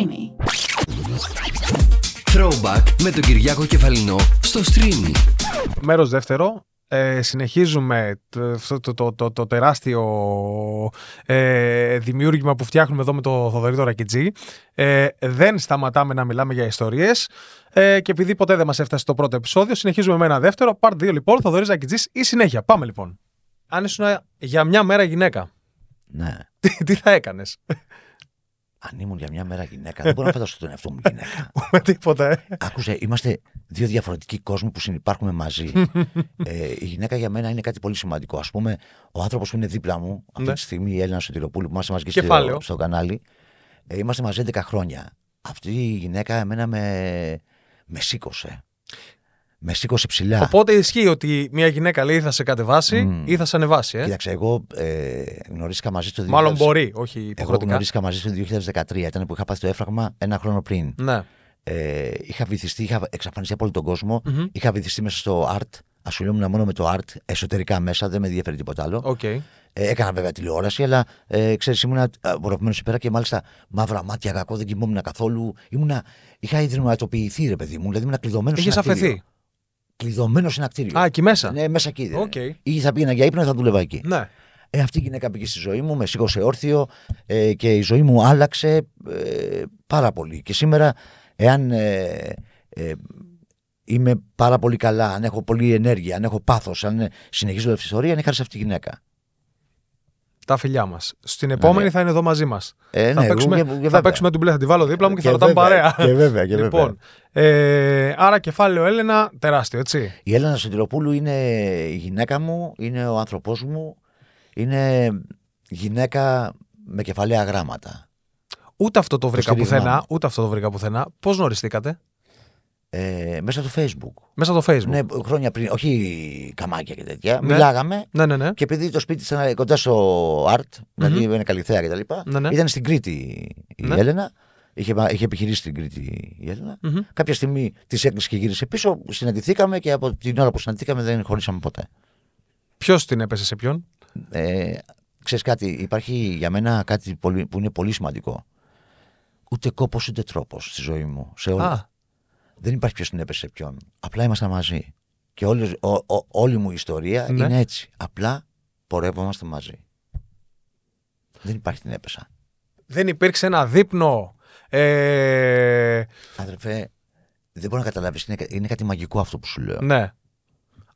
Streamy. Throwback με τον Κυριάκο Κεφαλινό στο Streamy. Μέρος δεύτερο. Ε, συνεχίζουμε το, αυτό το, το, το, το τεράστιο ε, δημιούργημα που φτιάχνουμε εδώ με το Θοδωρή το Ρακιτζή. Ε, δεν σταματάμε να μιλάμε για ιστορίες ε, και επειδή ποτέ δεν μας έφτασε το πρώτο επεισόδιο συνεχίζουμε με ένα δεύτερο. Part 2 λοιπόν, Θοδωρής Ρακιτζής ή συνέχεια. Πάμε λοιπόν. Αν ήσουν για μια μέρα γυναίκα, Ναι. τι, τι θα έκανες; Αν ήμουν για μια μέρα γυναίκα, δεν μπορώ να φανταστώ τον εαυτό μου γυναίκα. Με τίποτα, ε. Άκουσε, είμαστε δύο διαφορετικοί κόσμοι που συνεπάρχουμε μαζί. ε, η γυναίκα για μένα είναι κάτι πολύ σημαντικό. Α πούμε, ο άνθρωπος που είναι δίπλα μου, αυτή Ναι. τη στιγμή, η Έλληνα Σωτηροπούλου, που είμαστε μαζί και Κεφάλαιο. στο, στο κανάλι, ε, είμαστε μαζί 11 χρόνια. Αυτή η γυναίκα εμένα με, με σήκωσε. Με σήκωσε ψηλά. Οπότε ισχύει ότι μια γυναίκα λέει ή θα σε κατεβάσει Μμ. ή θα σε ανεβάσει. Ε; Κοίταξε, εγώ ε, γνωρίστηκα μαζί στο 2000. Μάλλον μπορεί, όχι Εγώ υποχρεωτικά. γνωρίστηκα μαζί στο 2013. Ήταν που είχα πάθει το έμφραγμα ένα χρόνο πριν. Ναι. Ε, είχα βυθιστεί, είχα εξαφανιστεί από όλο τον κόσμο. Μμμ. Είχα βυθιστεί μέσα στο ART. Ασχολούμουν μόνο με το ART, εσωτερικά μέσα, δεν με ενδιαφέρει τίποτα άλλο. Οκ. Ε, έκανα βέβαια τηλεόραση, αλλά ε, ξέρεις, ήμουνα απορροφημένος εκεί πέρα και μάλιστα μαύρα μάτια, κακό, δεν κοιμόμουν καθόλου. Ήμουνα, είχα ιδρυματοποιηθεί, ρε παιδί μου, δηλαδή ήμουν κλειδωμένος σε Είχες ένα κτίριο. αφαιθεί. Κλειδωμένος σε ένα κτίριο. Α, εκεί μέσα. Ναι, μέσα εκεί. δεν Οκ. είναι. Ή θα πήγαινα για ύπνο ή θα δούλευα εκεί. Ναι. Ε, αυτή η γυναίκα πήγε στη ζωή μου, με σήκωσε όρθιο ε, και η ζωή μου άλλαξε ε, πάρα πολύ. Και σήμερα, εάν ε, ε, είμαι πάρα πολύ καλά, αν έχω πολλή ενέργεια, αν έχω πάθος, αν ε, συνεχίζω αυτή την ιστορία, είναι χάρη σε αυτή τη γυναίκα. Τα φιλιά μας. Στην επόμενη ναι. θα είναι εδώ μαζί μας. Ε, θα ναι, παίξουμε, εγώ- και- και θα βέβαια. παίξουμε τον μπλε, θα τη βάλω δίπλα μου και, Και θα ρωτάμε βέβαια, παρέα. και βέβαια, και λοιπόν, ε, άρα κεφάλαιο Έλενα, τεράστιο, έτσι. Η Έλενα Σωτηροπούλου είναι η γυναίκα μου, είναι ο άνθρωπός μου, είναι γυναίκα με κεφαλαία γράμματα. Ούτε αυτό το βρήκα στήριγμά πουθενά. μου. Ούτε αυτό το βρήκα πουθενά. Πώς γνωριστήκατε, Ε, μέσα στο facebook. Μέσα από το Facebook. Ναι, χρόνια πριν, όχι καμάκια και τέτοια. Ναι. Μιλάγαμε ναι, ναι. ναι. και επειδή το σπίτι ήταν κοντά στο art, δηλαδή είναι καλυθέα κτλ. Ναι, ναι. Ήταν στην Κρήτη η Ναι. Έλενα. Είχε, είχε επιχειρήσει στην Κρήτη η Έλενα. Μμμ. Κάποια στιγμή της έκλεισε και γύρισε πίσω. Συναντηθήκαμε και από την ώρα που συναντηθήκαμε δεν χωρίσαμε ποτέ. Ποιος την έπεσε σε ποιον; Ε, ξέρεις κάτι, υπάρχει για μένα κάτι πολύ, που είναι πολύ σημαντικό. Ούτε κόπος ούτε τρόπος στη ζωή μου. Σε όλα. Α, Δεν υπάρχει ποιος την έπεσε σε ποιον. Απλά ήμασταν μαζί. Και όλη, ο- ο- όλη μου η ιστορία Ναι. είναι έτσι. Απλά πορεύομαστε μαζί. Δεν υπάρχει την έπεσα. δεν υπήρξε ένα δείπνο. Ε, Αδερφέ, δεν μπορώ να καταλάβεις. Είναι, είναι κάτι μαγικό αυτό που σου λέω. ναι.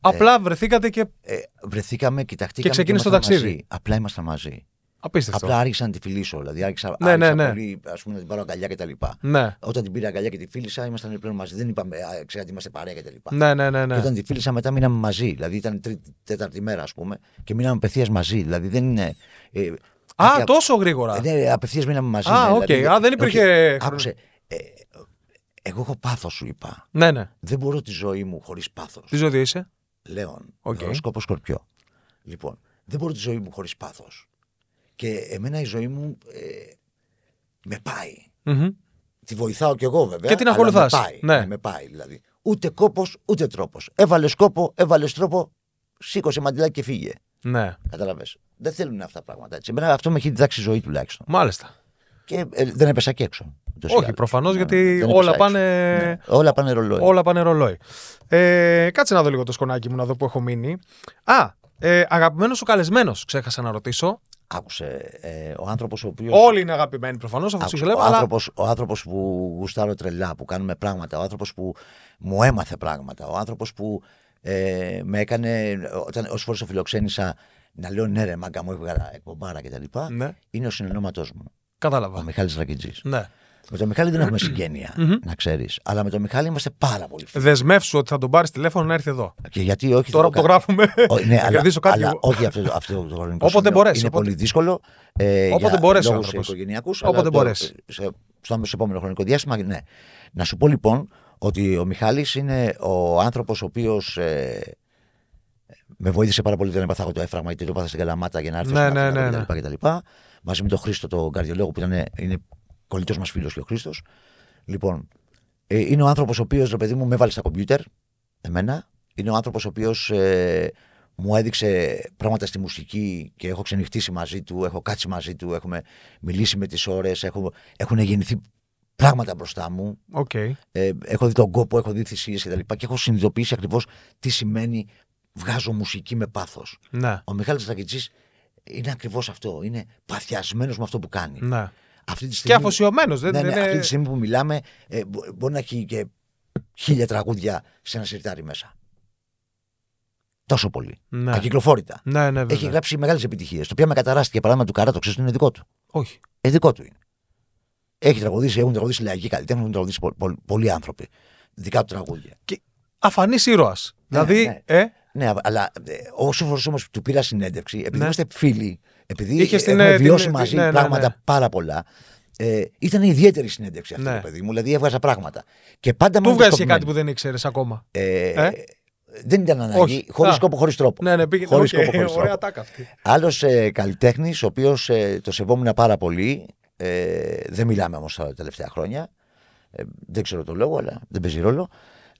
Απλά βρεθήκατε και. Ε, βρεθήκαμε, κοιταχτήκαμε. Και ξεκίνησε το ήμασταν ταξίδι. μαζί. Απλά ήμασταν μαζί. Απίστευτο. Απλά άρχισα να τη φιλήσω. Δηλαδή άρχισα, Ναι, ναι, άρχισα ναι. πολύ ας πούμε, να την πάρω αγκαλιά κτλ. Ναι. Όταν την πήρα αγκαλιά και τη φίλησα, ήμασταν πλέον μαζί. Δεν είπαμε, «Α, ξέρετε, είμαστε παρέα κτλ. Ναι, ναι, ναι. Και ναι. όταν τη φίλησα μετά μείναμε μαζί. Δηλαδή ήταν τρίτη, τέταρτη μέρα, ας πούμε, και μείναμε απευθείας μαζί. Δηλαδή δεν είναι. Ε, Α, κάτι- τόσο γρήγορα. Ε, Ναι, απευθείας μείναμε μαζί. Α, ναι, οκ. δηλαδή, Α, δεν υπήρχε όχι, χρόνο. Άκουσε. Ε, εγώ έχω πάθος, σου είπα. Ναι, ναι. Δεν μπορώ τη ζωή μου χωρίς πάθος. Τι ζώδιο είσαι; Λέων. Οκ. Ωροσκόπο σκορπιό. Λοιπόν, δεν μπορώ τη ζωή μου χωρίς πάθος. Και εμένα η ζωή μου ε, με πάει. Μμμ. Τη βοηθάω κι εγώ βέβαια. Και την αλλά ακολουθάς. Με πάει, Ναι. με πάει δηλαδή. Ούτε κόπος ούτε τρόπος. Έβαλες κόπο, έβαλες τρόπο, σήκωσε μαντιλάκι και φύγε. Ναι. Κατάλαβε. Δεν θέλουν αυτά τα πράγματα έτσι. Εμένα αυτό με έχει διδάξει η ζωή τουλάχιστον. Μάλιστα. Και ε, δεν έπεσα και έξω. ούτως ή Όχι, άλλως. προφανώς Ναι, γιατί δεν έπεσα όλα έξω. πάνε. Ναι, όλα πάνε ρολόι. Όλα πάνε ρολόι. Ε, κάτσε να δω λίγο το σκονάκι μου να δω που έχω μείνει. Α, ε, αγαπημένος σου καλεσμένος, ξέχασα να ρωτήσω. Άκουσε. Ε, ο άνθρωπος ο οποίο. Όλοι είναι αγαπημένοι προφανώς, αυτό Άκουσε, σου λέω. ο, Αλλά... άνθρωπος, ο άνθρωπος που γουστάρω τρελά, που κάνουμε πράγματα, ο άνθρωπος που μου έμαθε πράγματα, ο άνθρωπος που ε, με έκανε, όταν, όσες φορές το φιλοξένησα, να λέω ναι ρε μάγκα μου έβγαλα εκπομπάρα και τα λοιπά, Ναι, είναι ο συνεννόματός μου, ο κατάλαβα. Μιχάλης Ρακιτζής. Ναι. Με τον Μιχάλη δεν έχουμε συγγένεια, να ξέρεις, αλλά με τον Μιχάλη είμαστε πάρα πολύ φίλοι. Δεσμεύσου ότι θα τον πάρεις τηλέφωνο να έρθει εδώ. Και γιατί όχι... Τώρα θα που το γράφουμε. Ω, ναι, θα αλλά, κερδίσω κάτι. αλλά εγώ. όχι αυτό, αυτό το χρονικό Όποτε σημείο. μπορέσει, Είναι όποτε. πολύ δύσκολο. Ε, Όποτε για μπορέσει ο λόγους άνθρωπος. οικογενειακούς, Όποτε αλλά το- μπορέσει. Σε, στο άμεσο επόμενο χρονικό διάστημα, ναι. Να σου πω λοιπόν ότι ο Μιχάλης είναι ο άνθρωπος ο οποίος ε, με βοήθησε πάρα πολύ όταν έπαθα εγώ το έφραγμα γιατί το έπαθα στην Καλαμάτα για να έρθω Ναι, στην ναι, Αθήνα ναι, κτλ, κτλ. Μαζί με τον Χρήστο, τον καρδιολόγο που ήταν, είναι κολλητός μας φίλος και ο Χρήστος. Λοιπόν, ε, είναι ο άνθρωπος ο οποίος, ρε παιδί μου, με έβαλε στα κομπιούτερ, εμένα. Είναι ο άνθρωπος ο οποίος ε, μου έδειξε πράγματα στη μουσική και έχω ξενυχτήσει μαζί του, έχω κάτσει μαζί του, έχουμε μιλήσει με τις ώρες, έχω, έχουν γεννηθεί πράγματα μπροστά μου. Οκ. Ε, έχω δει τον κόπο, έχω δει θυσίες κτλ. Και, και έχω συνειδητοποιήσει ακριβώς τι σημαίνει βγάζω μουσική με πάθος. Ναι. Ο Μιχάλης Ρακιντζής είναι ακριβώς αυτό. Είναι παθιασμένος με αυτό που κάνει. ναι. Αυτή τη Και στιγμή, αφοσιωμένος. Δεν ναι, ναι, είναι... αυτή τη στιγμή που μιλάμε, ε, μπο- μπορεί να έχει και χίλια τραγούδια σε ένα σιρτάρι μέσα. Τόσο πολύ. Ναι. Ακυκλοφόρητα. Ναι, ναι, βέβαια. Έχει γράψει μεγάλες επιτυχίες. Το οποίο με καταράστηκε παράδειγμα του Καράτο, ξέρεις είναι δικό του. Όχι. Ε, δικό του είναι. Έχει τραγουδήσει, έχουν τραγουδήσει λαϊκοί καλλιτέχνες, έχουν τραγουδήσει πο- πο- πολλοί άνθρωποι. Δικά του τραγούδια. Αφανής ήρωας. δηλαδή, ναι. ε, Ναι, αλλά ε, όσο φορές όμως του πήρα συνέντευξη, επειδή Ναι. είμαστε φίλοι, επειδή Είχες την, έχουμε ε, την- βιώσει την- μαζί ναι, ναι, πράγματα ναι. πάρα πολλά, ε, ήταν ιδιαίτερη συνέντευξη αυτή, Ναι. ρε παιδί μου. Δηλαδή έβγαζα πράγματα. Και πάντα του μου βγάζει και κάτι που δεν ήξερες ακόμα. Ε, Ε; Δεν ήταν ανάγκη. Όχι. Χωρίς Α. σκόπο, χωρίς τρόπο. Ναι, ναι, πήγε. Χωρίς οκ, σκόπο, χωρίς Ωραία τρόπο. τάκα αυτή. Άλλος ε, καλλιτέχνης, ο οποίος ε, το σεβόμουν πάρα πολύ. Ε, δεν μιλάμε όμως τα τελευταία χρόνια. Ε, δεν ξέρω το λόγο, αλλά δεν παίζει ρόλο.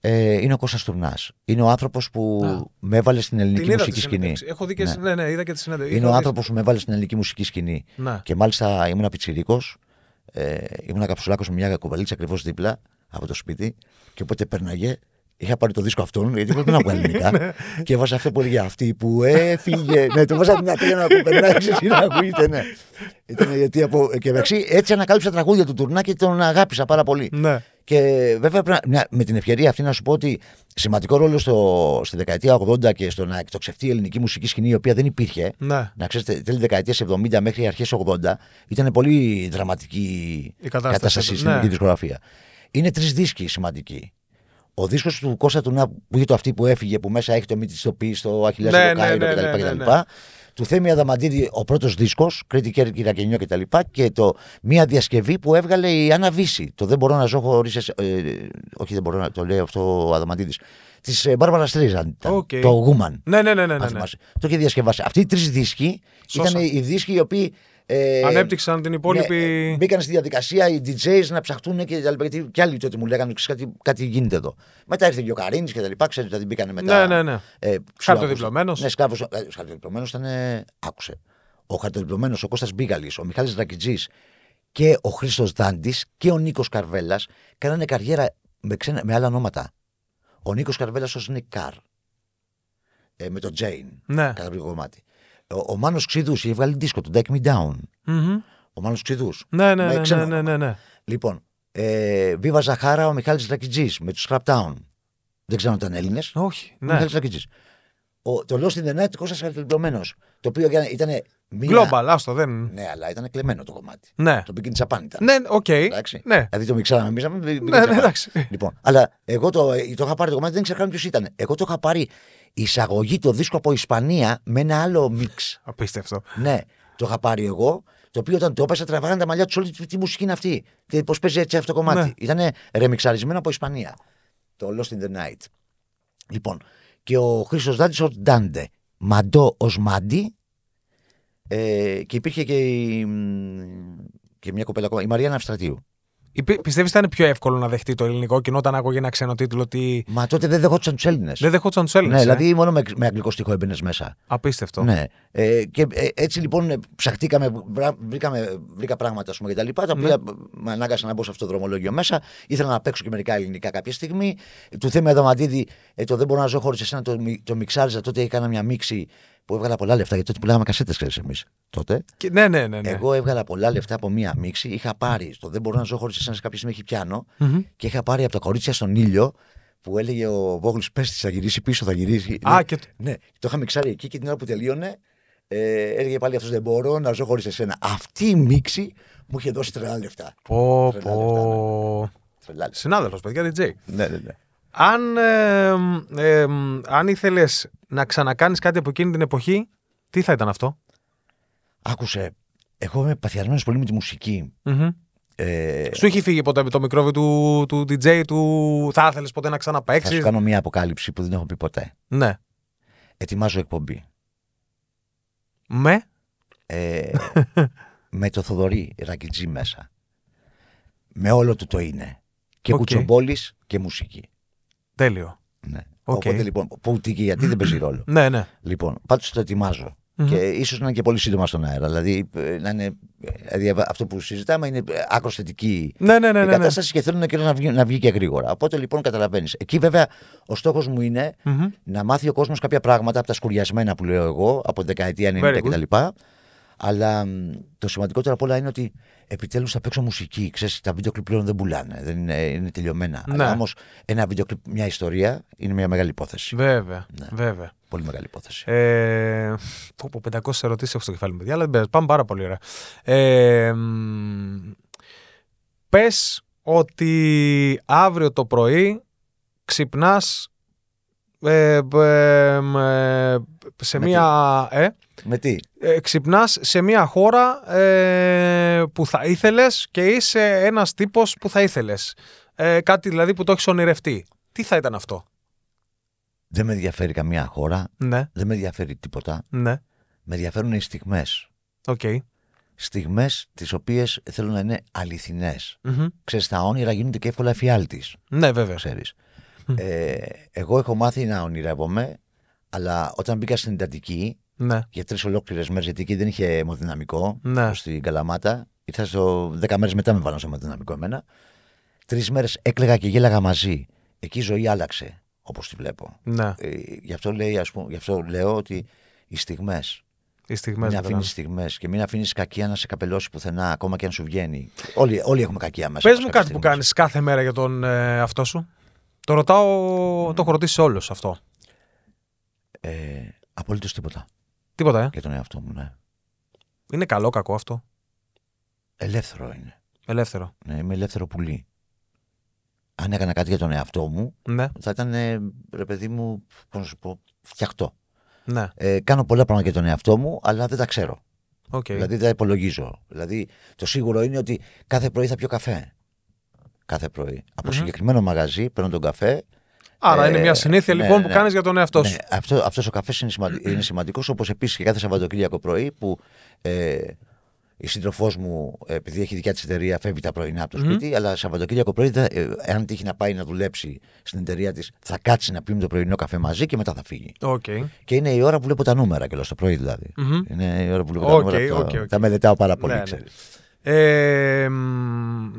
Ε, είναι ο Κώστας Τουρνάς. Είναι ο άνθρωπος που Α. με έβαλε στην ελληνική Την είδα τη μουσική σκηνή. συνέντευξη. Έχω δει και. Ναι. Ναι, ναι, είδα και τη συνέντευξη. Είναι Είχα ο δει. άνθρωπος που με έβαλε στην ελληνική μουσική σκηνή. Ναι. Και μάλιστα ήμουν πιτσιρίκος. Ε, ήμουν καψουλάκος με μια κοπελίτσα ακριβώς δίπλα από το σπίτι. Και όποτε πέρναγε, είχα πάρει το δίσκο αυτόν, γιατί δεν άκουγα ελληνικά. και έβαζα αυτό που έλεγε αυτή που έφυγε. ναι, το βάζα δυνατά για να το περνάει, εσύ να ακούγεται, ναι. Ήταν γιατί από. Και μεταξύ έτσι ανακάλυψα τραγούδια του τουρνά και τον αγάπησα πάρα πολύ. Ναι. Και βέβαια πρέπει να- με την ευκαιρία αυτή να σου πω ότι σημαντικό ρόλο στο, στη δεκαετία 80 και στο να εκτοξευτεί η ελληνική μουσική σκηνή, η οποία δεν υπήρχε, Ναι. να ξέρετε, τέλη δεκαετίας 70 μέχρι αρχές 80 ήταν πολύ δραματική Η κατάσταση, στην ναι. ελληνική δισκογραφία. Είναι τρεις δίσκοι σημαντικοί. Ο δίσκος του Κώστα του Να, που είχε το αυτή που έφυγε, που μέσα έχει το μύτη στο πι, το Αχιλέα Ναι, στο ναι, Κάιρο ναι, κτλ. ναι, κτλ. ναι, ναι. Του Θέμη Αδαμαντίδη, ο πρώτος δίσκος, Κρήτη Κέρκυρα και Νιό κτλ. Και, και το, μία διασκευή που έβγαλε η Άννα Βύση. Το Δεν μπορώ να ζω χωρίς. Ε, όχι, δεν μπορώ να το λέει αυτό ο Αδαμαντίδης. Της ε, Μπάρμπαρα Στρίζαν. ήταν, Οκ. Το Woman. Ναι, ναι, ναι, ναι, αν ναι, ναι. θυμάσαι. Το είχε διασκευάσει. Αυτοί οι τρεις δίσκοι Σώσα. ήταν οι δίσκοι οι οποίοι. Ε, Ανέπτυξαν την υπόλοιπη. ναι, ε, μπήκαν στη διαδικασία οι DJs να ψαχτούν και τα λοιπά. Γιατί κι άλλοι τότε μου λέγανε ξέρεις, κάτι, κάτι γίνεται εδώ. Μετά ήρθε και ο Καρίνης και τα λοιπά. Ξέρετε, δηλαδή μπήκανε μετά. Ναι, ναι, ναι. Ε, Χαρτοδιπλωμένος. Ναι, σκάβος, ε, χαρτοδιπλωμένος ήταν. ε, άκουσε. Ο χαρτοδιπλωμένο, ο Κώστας Μπίγαλης, ο Μιχάλης Ρακιτζής και ο Χρήστος Δάντης και ο Νίκος Καρβέλας κάνανε καριέρα με, ξένα, με άλλα ονόματα. Ο Νίκος Καρβέλας ως Nick Carr. Ε, με το Jane. Ναι. Καταπληκτικό κομμάτι. Ο, ο Μάνος Ξηδούς είχε βγάλει δίσκο, το Take Me Down. Μμμ. Ο Μάνος Ξηδούς. Ναι, ναι, Με ναι, ξένο ναι, ναι, ναι, ναι. Λοιπόν, ε, Βίβα Ζαχάρα, ο Μιχάλης Ρακιτζής με τους Scraptown. Δεν ξέρω αν ήταν Έλληνες. Όχι. Ο Ναι. Μιχάλης Ρακιτζής. Ο, το Lost in the Night Κώστας Χαρτοδιπλωμένος. Το οποίο ήταν μία... Global, άστο, δεν. Ναι, αλλά ήταν κλεμμένο το κομμάτι. Ναι. Το Big in Japan ήταν. Ναι, οκ. Εντάξει. Ναι. Δηλαδή το μιξάραμε εμείς. Ναι, Ναι, ναι, εντάξει. Λοιπόν, αλλά εγώ το, το είχα πάρει το κομμάτι, δεν ξέρω καν ποιος ήταν. Εγώ το είχα πάρει εισαγωγή το δίσκο από Ισπανία με ένα άλλο mix. Απίστευτο. ναι, το είχα πάρει εγώ. Το οποίο όταν το έπαιξα τραβάγανε τα μαλλιά τους όλοι τι μουσική είναι αυτή. Και πώς παίζει έτσι αυτό το κομμάτι. Ναι. Ήταν ρεμιξαρισμένο από Ισπανία. Το Lost in the Night. Λοιπόν, και ο Χρήστος Δάντης ω Ντάντε. Μαντό ως Μάντι. Ε, και υπήρχε και, η, μ, και μια κοπέλα ακόμα, η Μαριάννα Αυστρατείου. Πιστεύεις ότι ήταν πιο εύκολο να δεχτεί το ελληνικό κοινό όταν άκουγε ένα ξένο τίτλο ότι Μα τότε δεν δεχόντουσαν τους Έλληνες. δεν δεχόταν τους Έλληνες. Ναι, δηλαδή μόνο με, με αγγλικό στίχο έμπαινες μέσα. Απίστευτο. Ναι. Ε, και ε, έτσι λοιπόν ε, ψαχτήκαμε, βρά- βρήκαμε, βρήκα πράγματα ας πούμε, και τα λοιπά, τα Ναι. οποία με ανάγκασαν να μπω σε αυτό το δρομολόγιο μέσα. Ήθελα να παίξω και μερικά ελληνικά κάποια στιγμή. Του Θέμη Αδαμαντίδη, ε, το Δεν μπορώ να ζω χωρίς εσένα, το, μι- το μιξάριζα. Τότε έκανα μια μίξη που έβγαλα πολλά λεφτά, γιατί τότε πουλάγαμε κασέτες, ξέρεις εμείς. Τότε. Και- ναι, ναι, ναι. ναι. Εγώ έβγαλα πολλά λεφτά από μία μίξη. Είχα πάρει στο Δεν μπορώ να ζω χωρίς εσένα σε κάποια στιγμή έχει πιάνο Μμμ. και είχα πάρει από τα κορίτσια στον ήλιο που έλεγε ο Βόγλου: Πες τη, θα γυρίσει πίσω, θα γυρίσει. Α, Ναι. και. Ναι, το είχα μιξάρει εκεί και την ώρα που τελείωνε, ε, έλεγε πάλι αυτός: Δεν μπορώ να ζω χωρίς εσένα. Αυτή η μίξη μου είχε δώσει τρελά λεφτά. Πω, Τρελά πω. Τρελά λεφτά. Συνάδελφος, παιδιά, DJ. Ναι, ναι, ναι. Αν, ε, ε, ε, αν ήθελες να ξανακάνεις κάτι από εκείνη την εποχή, τι θα ήταν αυτό; Άκουσε, εγώ είμαι παθιασμένος πολύ με τη μουσική. Μμμ. Ε, Σου είχε φύγει ποτέ το μικρόβι του, του DJ του. Θα ήθελες ποτέ να θα ξαναπαίξει. σου κάνω μια αποκάλυψη που δεν έχω πει ποτέ. Ναι. Ετοιμάζω εκπομπή. Με; Ε, με το Θοδωρή Ρακιντζή μέσα. Με όλο του το είναι. Και Οκ. κουτσομπόλης και μουσική. Τέλειο. Ναι. Οκ. Οπότε λοιπόν, πού τι και γιατί δεν παίζει ρόλο; Ναι, ναι. Λοιπόν, πάντως το ετοιμάζω. Και ίσως να είναι και πολύ σύντομα στον αέρα. Δηλαδή, ε, να είναι, δηλαδή αυτό που συζητάμε είναι άκρως θετική Ναι, ναι, ναι. η ναι, ναι. κατάσταση και θέλουν και να βγει, να βγει και γρήγορα. Οπότε λοιπόν καταλαβαίνεις. Εκεί βέβαια ο στόχος μου είναι Μμμ. να μάθει ο κόσμος κάποια πράγματα από τα σκουριασμένα που λέω εγώ από την δεκαετία 90 Very good. κτλ. Αλλά μ, το σημαντικότερο απ' όλα είναι ότι επιτέλους θα παίξω μουσική. Ξέρεις, τα βίντεο κλιπ πλέον δεν πουλάνε, δεν είναι, είναι τελειωμένα. Ναι. Αλλά όμως ένα βίντεο κλιπ, μια ιστορία είναι μια μεγάλη υπόθεση. Βέβαια. Ναι. βέβαια. Πολύ μεγάλη υπόθεση. Ε, πω, πω, 500 ερωτήσεις έχω στο κεφάλι μου, παιδιά, αλλά δεν πειράζει, πάμε πάρα πολύ ωραία. Ε, μ, πες ότι αύριο το πρωί ξυπνάς ε, ε, μ, ε, σε Με μία... Ε, Με τι, ε, ξυπνάς σε μια χώρα ε, που θα ήθελες και είσαι ένας τύπος που θα ήθελες. Ε, κάτι δηλαδή που το έχεις ονειρευτεί. Τι θα ήταν αυτό; δεν με ενδιαφέρει καμία χώρα, Ναι, δεν με ενδιαφέρει τίποτα. ναι, Με ενδιαφέρουν οι στιγμές. οκ. Στιγμές τις οποίες θέλω να είναι αληθινές. Μμμ. Ξέρεις, τα όνειρα γίνονται και εύκολα εφιάλτες. Ναι, βέβαια. ξέρεις. Ε, εγώ έχω μάθει να ονειρεύομαι, αλλά όταν μπήκα στην εντατική Ναι, για τρεις ολόκληρες μέρες, γιατί εκεί δεν είχε αιμοδυναμικό Ναι. όπως στην Καλαμάτα, ήρθα στο 10 μέρες μετά με βάλω σε αιμοδυναμικό εμένα. Τρεις μέρες έκλαιγα και γέλαγα μαζί. Εκεί η ζωή άλλαξε, όπως τη βλέπω. ναι. Ε, γι, αυτό λέει, ας πούμε, γι' αυτό λέω ότι οι στιγμές. Οι στιγμές Μην βέβαια. αφήνεις στιγμές και μην αφήνεις κακία να σε καπελώσει πουθενά, ακόμα και αν σου βγαίνει. Όλοι, όλοι έχουμε κακία μέσα. Πες μας μου κάποιες κάτι που στιγμές. κάνεις κάθε μέρα για τον ε, αυτό σου. Το ρωτάω, το έχω ρωτήσει όλους αυτό. Ε, Απολύτως τίποτα Τίποτα, ε. για τον εαυτό μου, ναι. Είναι καλό, κακό αυτό. Ελεύθερο είναι. Ελεύθερο. Ναι, είμαι ελεύθερο πουλί. Αν έκανα κάτι για τον εαυτό μου, Ναι, θα ήταν, ε, ρε παιδί μου, πώς να σου πω, φτιαχτό. ναι. Ε, κάνω πολλά πράγματα για τον εαυτό μου, αλλά δεν τα ξέρω. Οκ. Δηλαδή δεν τα υπολογίζω. Δηλαδή το σίγουρο είναι ότι κάθε πρωί θα πιω καφέ. Κάθε πρωί. Από συγκεκριμένο μαγαζί παίρνω τον καφέ. Άρα ε, είναι μια συνήθεια ναι, λοιπόν ναι. που κάνεις για τον εαυτό Ναι, σου. αυτός, αυτός ο καφές είναι, σημαντι... είναι σημαντικός όπως επίσης και κάθε Σαββατοκύριακο πρωί που ε, η σύντροφός μου, ε, επειδή έχει δικιά της εταιρεία, φεύγει τα πρωινά από το σπίτι, αλλά Σαββατοκύριακο πρωί, δεν- ε, εάν τύχει να πάει να δουλέψει στην εταιρεία της, θα κάτσει να πίνει το πρωινό καφέ μαζί και μετά θα φύγει. Οκ. Και είναι η ώρα που βλέπω τα νούμερα και το πρωί δηλαδή. Μμμ. Είναι η ώρα που βλέπω Οκ, τα νούμερα. οκ, τα, οκ. τα μελετάω πάρα πολύ, Ναι, ναι. ξέρεις. Ε, μ,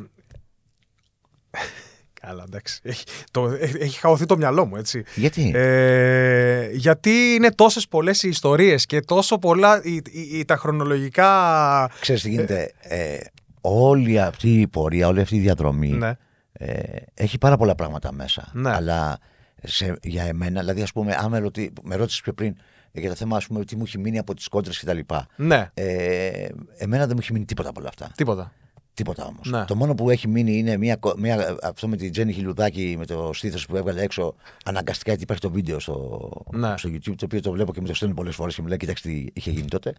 Καλά, εντάξει. Έχει, το, έχει έχει χαωθεί το μυαλό μου, έτσι. Γιατί; Ε, γιατί είναι τόσες πολλές οι ιστορίες και τόσο πολλά οι, οι- οι- τα χρονολογικά... Ξέρεις τι γίνεται. Ε, όλη αυτή η πορεία, όλη αυτή η διαδρομή Ναι. ε, έχει πάρα πολλά πράγματα μέσα. Ναι. Αλλά σε, για εμένα, δηλαδή, ας πούμε, αν με, ρωτή, με ρώτησες πιο πριν ε, για το θέμα, ας πούμε, τι μου έχει μείνει από τις κόντρες κτλ. Ναι, Ε, εμένα δεν μου έχει μείνει τίποτα από όλα αυτά. τίποτα. Τίποτα όμως. Ναι. Το μόνο που έχει μείνει είναι μια, κο- μια, αυτό με την Τζέννη Χιλουδάκη με το στήθος που έβγαλε έξω αναγκαστικά γιατί υπάρχει το βίντεο στο, Ναι. στο YouTube το οποίο το βλέπω και με το στέλνει πολλές φορές και μου λέει: Κοιτάξτε τι είχε γίνει τότε.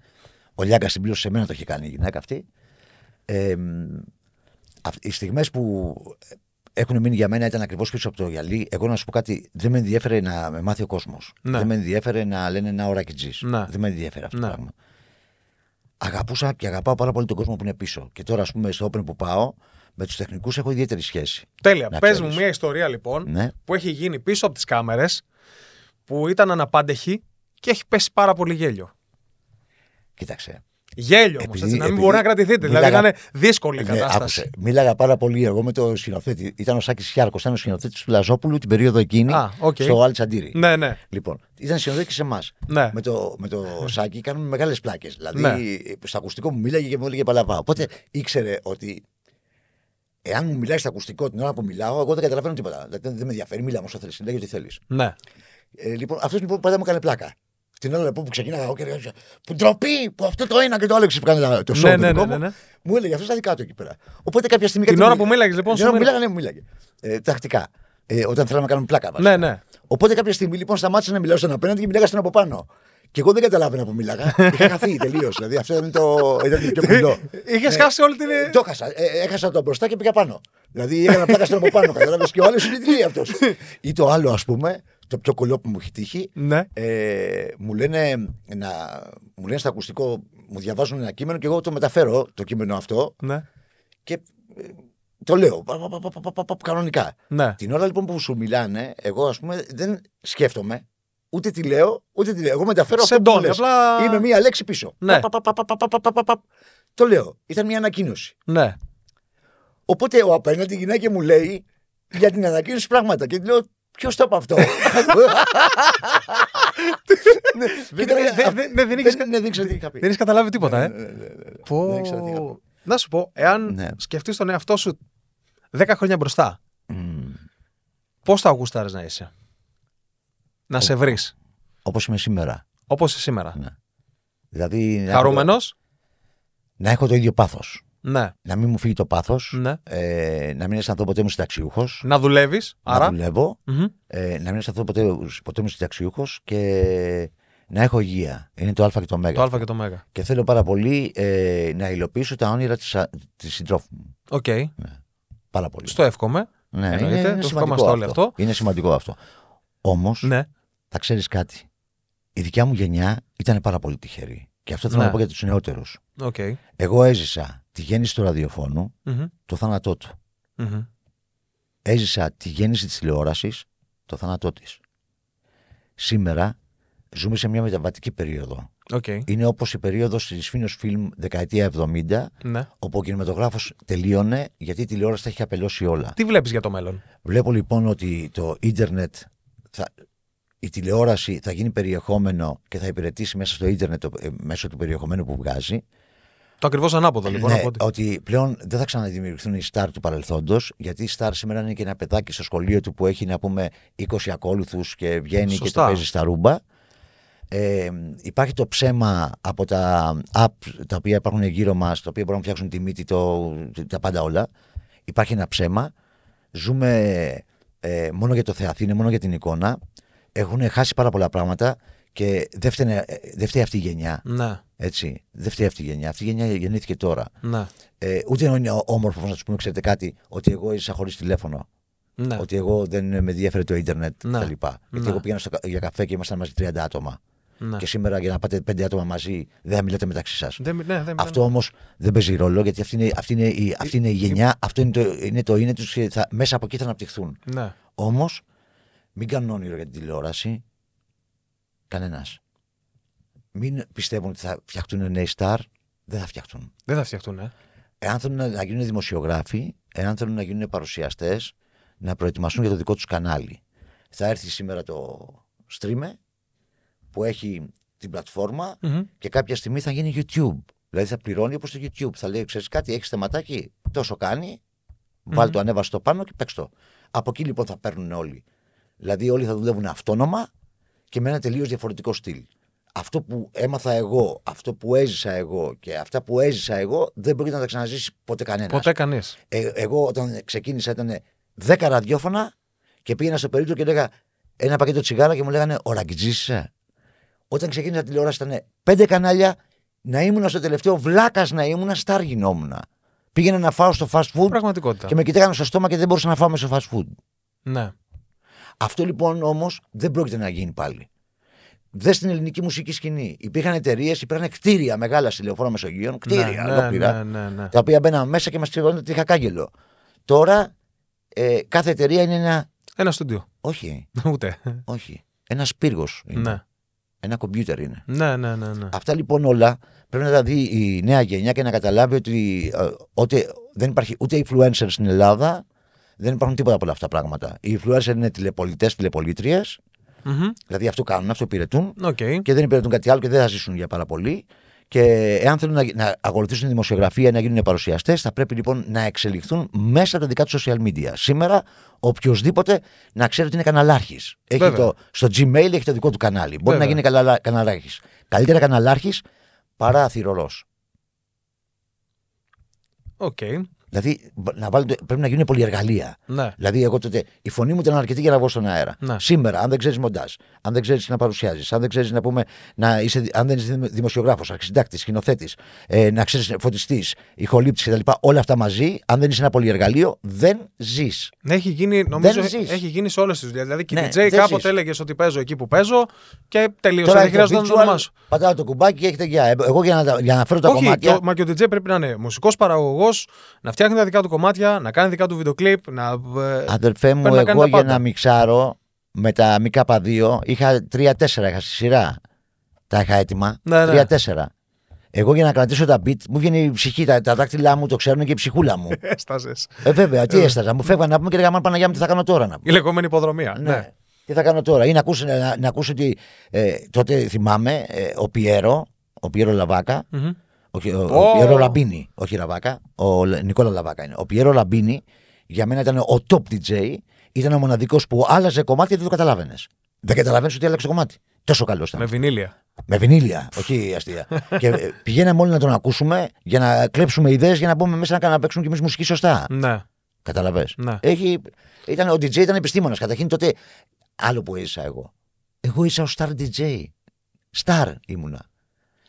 Ο Λιάγκας συμπλήρωσε σε μένα το είχε κάνει η γυναίκα αυτή. Ε, μ, αυ- οι στιγμές που έχουν μείνει για μένα ήταν ακριβώς πίσω από το γυαλί. Εγώ να σου πω κάτι, δεν με ενδιέφερε να με μάθει ο κόσμος. Ναι. Δεν με ενδιέφερε να λένε ένα ωράκι τζις. Ναι. Δεν με ενδιέφερε αυτό Ναι. το πράγμα. Αγαπούσα και αγαπάω πάρα πολύ τον κόσμο που είναι πίσω. Και τώρα, ας πούμε, στο Open που πάω, με τους τεχνικούς έχω ιδιαίτερη σχέση. Τέλεια. Να Πες ξέρεις. μου μια ιστορία λοιπόν Ναι. που έχει γίνει πίσω από τις κάμερες που ήταν αναπάντεχη και έχει πέσει πάρα πολύ γέλιο. Κοίταξε. Γέλιο όμως, Επειδή- έτσι, να μην επειδή μπορεί να κρατηθείτε. Δηλαδή μίλαγα- να είναι δύσκολη η Ναι, κατάσταση. άκουσε. Μίλαγα πάρα πολύ εγώ με το σκηνοθέτη. Ήταν ο Σάκης Χιάρκο, ήταν ο σκηνοθέτης του Λαζόπουλου την περίοδο εκείνη Α, οκ. στο Αλ Τσαντίρι. Ναι, ναι. Λοιπόν, ήταν σκηνοθέτης και σε εμάς. Ναι. Με το, με το Σάκη κάνουμε μεγάλες πλάκες. Δηλαδή, Ναι. στο ακουστικό μου μίλαγε και μου έλεγε παλαβά. Οπότε ήξερε ότι εάν μου μιλάει στο ακουστικό την ώρα που μιλάω, εγώ δεν καταλαβαίνω τίποτα. Δηλαδή, δεν με ενδιαφέρει, μίλα μου όσο θέλεις. Λέγε ό,τι θέλεις. ναι. Ε, λοιπόν, αυτός λοιπόν πάντα μου έκανε πλάκα. Την ώρα λοιπόν, που ξεκίναγα εγώ και έλεγα Που ντροπή που αυτό το ένα και το άλλο ξεπράνε το show Ναι, το ναι, δικό ναι, μου, ναι, ναι. Μου έλεγε αυτό στα δικά του εκεί πέρα. Οπότε κάποια στιγμή. Την κάτι ώρα μου- που μίλαγες, λοιπόν, Την σου ώρα που μίλαγε. μίλαγα, ναι, μου μίλαγε. Ε, τακτικά. Ε, όταν θέλαμε να κάνουμε πλάκα. βασικά. Ναι, ναι. Οπότε κάποια στιγμή λοιπόν σταμάτησα να μιλάω στον απέναντι και μιλάγα στον από πάνω. Και εγώ δεν καταλάβαινα που μίλαγα. Είχα χαθεί τελείως. Δηλαδή αυτό ήταν το, ήταν το πιο κουλό. Είχες Ναι. χάσει όλη την. Ε, το έχασα. Ε, έχασα το μπροστά και πήγα πάνω. Δηλαδή έκανα πλάκα στον από πάνω. Κατάλαβες και ο άλλος είναι τι λέει αυτός. Ή το άλλο, ας πούμε, το πιο κολλό που μου έχει τύχει. Μου, λένε να, μου λένε στο ακουστικό, μου διαβάζουν ένα κείμενο και εγώ το μεταφέρω το κείμενο αυτό. Και το λέω κανονικά. Ναι. Την ώρα λοιπόν που σου μιλάνε, εγώ α πούμε δεν σκέφτομαι. Ούτε τι λέω, ούτε τη λέω. Εγώ μεταφέρω Σε αυτό που απλά... Είμαι μία λέξη πίσω. Το λέω. Ήταν μία ανακοίνωση. Οπότε ο απέναντι γυναίκα μου λέει για την ανακοίνωση πράγματα. Και λέω, Ποιος το είπε αυτό; Δεν ήξερα τι. Δεν έχεις καταλάβει τίποτα, ναι, ε; ναι, ναι, Να σου πω, εάν σκεφτείς τον εαυτό σου 10 χρόνια μπροστά, πώς θα γούσταρες να είσαι; Να σε βρεις. Όπως είμαι σήμερα. Όπως είσαι σήμερα. Δηλαδή. Χαρούμενος; Να έχω το ίδιο πάθος. Ναι. Να μην μου φύγει το πάθος. ναι. Ε, να μην αισθανθώ ποτέ μου συνταξιούχος. Να δουλεύεις. Να Άρα. δουλεύω. Μμμ. Ε, να μην αισθανθώ ποτέ, ποτέ μου συνταξιούχος και να έχω υγεία. Είναι το Α και το Μ. Το Α και το Μ. Και θέλω πάρα πολύ ε, να υλοποιήσω τα όνειρα της, α- της συντρόφου μου. Οκ. Πάρα πολύ. Στο εύχομαι. Ναι, εννοείται, είναι, το είναι ευχόμαστε σημαντικό όλοι αυτό. αυτό. Είναι σημαντικό αυτό. Όμως, Ναι. θα ξέρεις κάτι. Η δικιά μου γενιά ήταν πάρα πολύ τυχερή. Και αυτό θέλω Ναι. να πω για τους νεότερους. Οκ. Εγώ έζησα τη γέννηση του ραδιοφώνου, Μμμ. το θάνατό του. Μμμ. Έζησα τη γέννηση της τηλεόρασης, το θάνατό της. Σήμερα ζούμε σε μια μεταβατική περίοδο. Οκ. Είναι όπως η περίοδος της Φίνος Φιλμ δεκαετία 70, Ναι. όπου ο κινηματογράφος τελείωνε γιατί η τηλεόραση τα έχει απελώσει όλα. Τι βλέπεις για το μέλλον; Βλέπω λοιπόν ότι το ίντερνετ, θα, η τηλεόραση θα γίνει περιεχόμενο και θα υπηρετήσει μέσα στο ίντερνετ το- ε, μέσω του περιεχομένου που βγάζει. Το ακριβώς ανάποδο λοιπόν. Ναι, από ότι- ότι πλέον δεν θα ξαναδημιουργηθούν οι στάρ του παρελθόντος, γιατί η στάρ σήμερα είναι και ένα παιδάκι στο σχολείο του που έχει να πούμε 20 ακόλουθους και βγαίνει και Σωστά. το παίζει στα ρούμπα. Ε, υπάρχει το ψέμα από τα app τα οποία υπάρχουν γύρω μας, τα οποία μπορούν να φτιάξουν τη μύτη, το, τα πάντα όλα. Υπάρχει ένα ψέμα. Ζούμε ε, μόνο για το θεαθή, είναι μόνο για την εικόνα. Έχουν χάσει πάρα πολλά πράγματα και δεν, φταίνε- ε, δεν φταίει αυτή η γενιά. Ναι. Έτσι. Δεν φταίει αυτή η γενιά. Αυτή η γενιά γεννήθηκε τώρα. Ναι. Ε, ούτε είναι ό- όμορφος να του πούμε, ξέρετε κάτι, ότι εγώ έζησα χωρίς τηλέφωνο. Ναι. Ότι εγώ δεν με ενδιαφέρε το ίντερνετ Ναι. κτλ. Γιατί Ναι. εγώ πήγαινα στο, κα- για καφέ και ήμασταν μαζί 30 άτομα. ναι. Και σήμερα για να πάτε 5 άτομα μαζί δεν θα μιλάτε μεταξύ σας. Δεν, ναι, δεν, Αυτό όμως δεν παίζει ρόλο γιατί αυτή είναι, αυτή είναι, η, αυτή είναι η γενιά, αυτό είναι το, είναι το είναι του και θα, μέσα από εκεί θα αναπτυχθούν. Ναι. Όμως, μην κάνουν όνειρο για την τηλεόραση. Κανένας. Μην πιστεύουν ότι θα φτιαχτούν νέοι στάρ. Δεν θα φτιαχτούν. Δεν θα φτιαχτούν, ε. Εάν θέλουν να, να γίνουν δημοσιογράφοι, εάν θέλουν να γίνουν παρουσιαστές, να προετοιμαστούν για το δικό τους κανάλι. Θα έρθει σήμερα το streamer που έχει την πλατφόρμα Μμμ. και κάποια στιγμή θα γίνει YouTube. Δηλαδή θα πληρώνει όπως το YouTube. Θα λέει: Ξέρεις κάτι, έχεις θεματάκι, τόσο κάνει. Βάλ το, ανέβασε το πάνω και παίξ το. Από εκεί λοιπόν θα παίρνουν όλοι. Δηλαδή όλοι θα δουλεύουν αυτόνομα και με ένα τελείως διαφορετικό στυλ. Αυτό που έμαθα εγώ, αυτό που έζησα εγώ και αυτά που έζησα εγώ δεν πρόκειται να τα ξαναζήσει ποτέ κανένας. Ποτέ κανείς. Ε, εγώ όταν ξεκίνησα ήταν 10 ραδιόφωνα και πήγαινα στο περίπτωμα και έλεγα ένα πακέτο τσιγάρα και μου λέγανε Ο ραγκιτζής είσαι. Όταν ξεκίνησα τηλεόραση ήταν 5 κανάλια, να ήμουν στο τελευταίο βλάκας να ήμουν, στάρ γινόμουν. Πήγαινα να φάω στο fast food Πραγματικότητα. και με κοιτάγανε στο στόμα και δεν μπορούσα να φάω μέσα στο fast food. Ναι. Αυτό λοιπόν όμως δεν πρόκειται να γίνει πάλι. Δε στην ελληνική μουσική σκηνή. Υπήρχαν εταιρείες, υπήρχαν κτίρια μεγάλα στη λεωφόρο Μεσογείων, κτίρια ναι, ολόκληρα, ναι, ναι, ναι. τα οποία μπαίναμε μέσα και μας τριβώνουν τρίχα κάγκελο. Τώρα ε, κάθε εταιρεία είναι ένα. Ένα στούντιο. Όχι, Ούτε. όχι. Ένας πύργος. ναι. Ένα κομπιούτερ είναι. Ναι, ναι, ναι. ναι. Αυτά λοιπόν όλα πρέπει να τα δει η νέα γενιά και να καταλάβει ότι, ε, ότι δεν υπάρχει ούτε influencer στην Ελλάδα, δεν υπάρχουν τίποτα από όλα αυτά τα πράγματα. Οι influencer είναι τηλεπωλητές, τηλεπωλήτριες, Μμμ. δηλαδή αυτό κάνουν, αυτό υπηρετούν Οκ. και δεν υπηρετούν κάτι άλλο και δεν θα ζήσουν για πάρα πολύ. Και εάν θέλουν να, να ακολουθήσουν δημοσιογραφία, να γίνουν παρουσιαστές, θα πρέπει λοιπόν να εξελιχθούν μέσα από τα δικά τους social media. Σήμερα, οποιοδήποτε να ξέρει ότι είναι καναλάρχης. Βέβαια. το, στο Gmail έχει το δικό του κανάλι. Μπορεί Βέβαια. να γίνει καναλάρχης. Καλύτερα καναλάρχης παρά αθυρολό. Οκ. Δηλαδή, να βάλουν, πρέπει να γίνουν πολυεργαλεία. Ναι. Δηλαδή, εγώ τότε η φωνή μου ήταν αρκετή για να βγω στον αέρα. Ναι. Σήμερα, αν δεν ξέρεις μοντάζ, αν δεν ξέρεις να παρουσιάζεις, αν δεν ξέρεις να πούμε, να είσαι, αν δεν είσαι δημοσιογράφος, αρχισυντάκτης, σκηνοθέτης, ε, να ξέρεις φωτιστής, ηχολήπτης κτλ. Όλα αυτά μαζί, αν δεν είσαι ένα πολυεργαλείο, δεν ζεις. Ναι, Έχει γίνει, νομίζω, Δεν ζεις. έχει γίνει σε όλες τις δουλειές. Δηλαδή και Ναι, DJ δεν κάποτε ζεις. έλεγε ότι παίζω εκεί που παίζω και τελείωσε. Τώρα Δεν έχει το χρειάζεται να το visual, ονομάσω. πατάω το κουμπάκι και έχετε γεια. Ε, Εγώ για να, τα- για να φέρω τα Όχι, κομμάτια. το, μα και ο DJ πρέπει να είναι μουσικός παραγωγός, να φτιάχνει τα δικά του κομμάτια, να κάνει δικά του βίντεο κλιπ. Να, ε, Αδερφέ μου, πρέπει να κάνει εγώ τα για πάντα. να μιξάρω, με τα ΜΚ2 είχα 3-4 είχα στη σειρά. Τα είχα έτοιμα. Ναι, ναι. 3-4. Εγώ για να κρατήσω τα beat μου βγαίνει η ψυχή, τα, τα δάχτυλά μου το ξέρουν και η ψυχούλα μου. Έσταζες. ε, βέβαια, τι έσταζα. Μου φεύγαν να πούμε και λέγαμε Παναγιά μου τι θα κάνω τώρα να πούμε. Η λεγόμενη ιπποδρομία. Ναι. Ναι. Τι θα κάνω τώρα. Ή να ακούσω, να, να ακούσω ότι ε, τότε θυμάμαι ε, ο Πιέρο, ο Πιέρο Λαβάκα, Μμμ. Όχι, ο, Ω. ο Πιέρο Λαμπίνη, όχι Λαβάκα, ο Λ- Νικόλα Λαβάκα είναι. Ο Πιέρο Λαμπίνη για μένα ήταν ο top DJ, ήταν ο μοναδικός που άλλαζε κομμάτι και δεν το καταλάβαινες. Δεν καταλαβαίνεις ότι άλλαξε κομμάτι. Τόσο καλός ήταν. Με βινίλια. Με βινίλια, όχι αστεία. και ε, πηγαίναμε όλοι να τον ακούσουμε για να κλέψουμε ιδέες για να μπούμε μέσα να, κάνουμε- να παίξουμε κι εμείς μουσική σωστά. Ναι. Καταλαβέ. Ναι. Έχει, ήταν, ο DJ ήταν επιστήμονας. Καταρχήν τότε άλλο που έζησα εγώ. Εγώ ίσα ο star DJ. Star ήμουνα.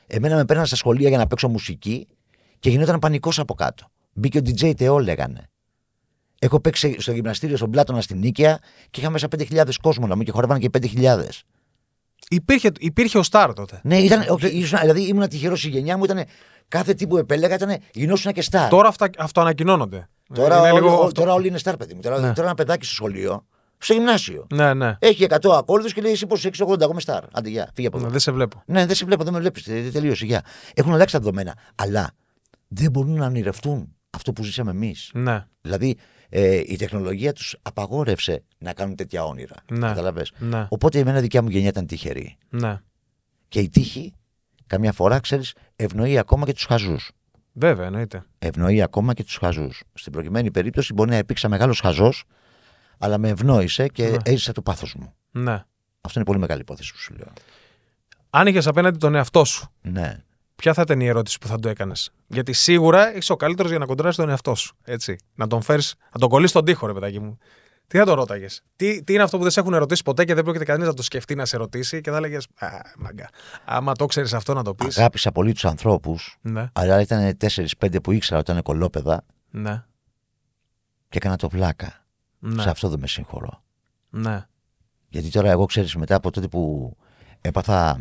Εμένα με παίρναν στα σχολεία για να παίξω μουσική και γινόταν πανικός από κάτω. Μπήκε ο DJ Τεό, λέγανε. Έχω παίξει στο γυμναστήριο στον Πλάτωνα στην Νίκαια και είχα μέσα 5.000 κόσμο να μου και χορεύαν και 5.000. Υπήρχε, υπήρχε ο Σταρ τότε. Ναι, ήταν, όχι, ήσουν- δηλαδή ήμουν τυχερός η γενιά μου, ήταν κάθε τι που επέλεγα ήταν γινόσουν και star. Τώρα αυτά, αυτοανακοινώνονται. Τώρα, Είναι όλοι, λίγο ό- αυτό. τώρα όλοι είναι star, παιδί μου. Τώρα, Ναι. τώρα ένα παιδάκι στο σχολείο, στο γυμνάσιο. Ναι, ναι. Έχει 100 ακόρδου και λέει εσύ πώς έχεις 80. Εγώ είμαι star. Άντε, γεια, φύγε από Ναι, εδώ. δεν σε βλέπω. Ναι, δεν σε βλέπω, δεν με βλέπεις. Τελείωσε, γεια. Έχουν αλλάξει τα δεδομένα. Αλλά δεν μπορούν να ονειρευτούν αυτό που ζήσαμε εμείς. Ναι. Δηλαδή ε, η τεχνολογία τους απαγόρευσε να κάνουν τέτοια όνειρα. Ναι. Καταλαβες. Ναι. Οπότε η εμένα δικιά μου γενιά ήταν τυχερή. ναι. Και η τύχη, καμιά φορά, ξέρεις, ευνοεί ακόμα και τους χαζούς. Βέβαια, εννοείται. Ευνοεί ακόμα και τους χαζούς. Στην προκειμένη περίπτωση μπορεί να υπήρξα μεγάλος χαζός, αλλά με ευνόησε και Ναι. έζησα το πάθος μου. Ναι. Αυτό είναι πολύ μεγάλη υπόθεση που σου λέω. Αν είχες απέναντι τον εαυτό σου, Ναι. ποια θα ήταν η ερώτηση που θα του έκανες; Γιατί σίγουρα είσαι ο καλύτερος για να κοντράσει τον εαυτό σου. Έτσι. Να τον φέρεις, να τον κολλήσεις στον τοίχο, ρε παιδάκι μου. Τι θα το ρώταγες; Τι, τι είναι αυτό που δεν σε έχουν ερωτήσει ποτέ και δεν πρόκειται κανείς να το σκεφτεί να σε ρωτήσει και θα έλεγες Α, μαγκά. Άμα το ξέρεις αυτό να το πεις. Αγάπησα πολύ τους ανθρώπους, Ναι, αλλά ήταν 4-5 που ήξερα ότι ήταν κολόπεδα ναι, και έκανα το πλάκα. Ναι. Σε αυτό δεν με συγχωρώ. ναι. Γιατί τώρα εγώ ξέρεις, μετά από τότε που έπαθα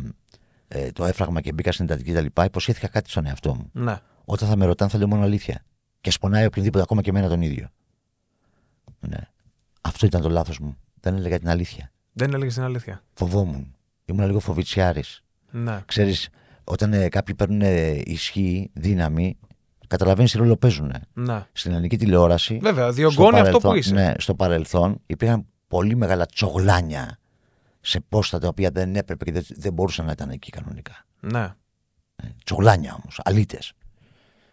ε, το έφραγμα και μπήκα στην εντατική κτλ., υποσχέθηκα κάτι στον εαυτό μου. ναι. Όταν θα με ρωτάνε, θα λέω μόνο αλήθεια. Και σπονάει οποιονδήποτε, ακόμα και εμένα τον ίδιο. Ναι. Αυτό ήταν το λάθος μου. Δεν έλεγα την αλήθεια. Δεν έλεγες την αλήθεια. Φοβόμουν. Ήμουν λίγο φοβητσιάρης. Ναι, Ξέρεις, όταν ε, κάποιοι παίρνουν ε, ισχύ, δύναμη, καταλαβαίνεις τι ρόλο παίζουν. ναι. Στην ελληνική τηλεόραση. Βέβαια, στο διωγγώνει αυτό που παρελθόν- είσαι. Ναι, στο παρελθόν υπήρχαν πολύ μεγάλα τσογλάνια σε πόστα τα οποία δεν έπρεπε και δεν, δεν μπορούσαν να ήταν εκεί κανονικά. Ναι, Τσογλάνια όμως, αλήτες.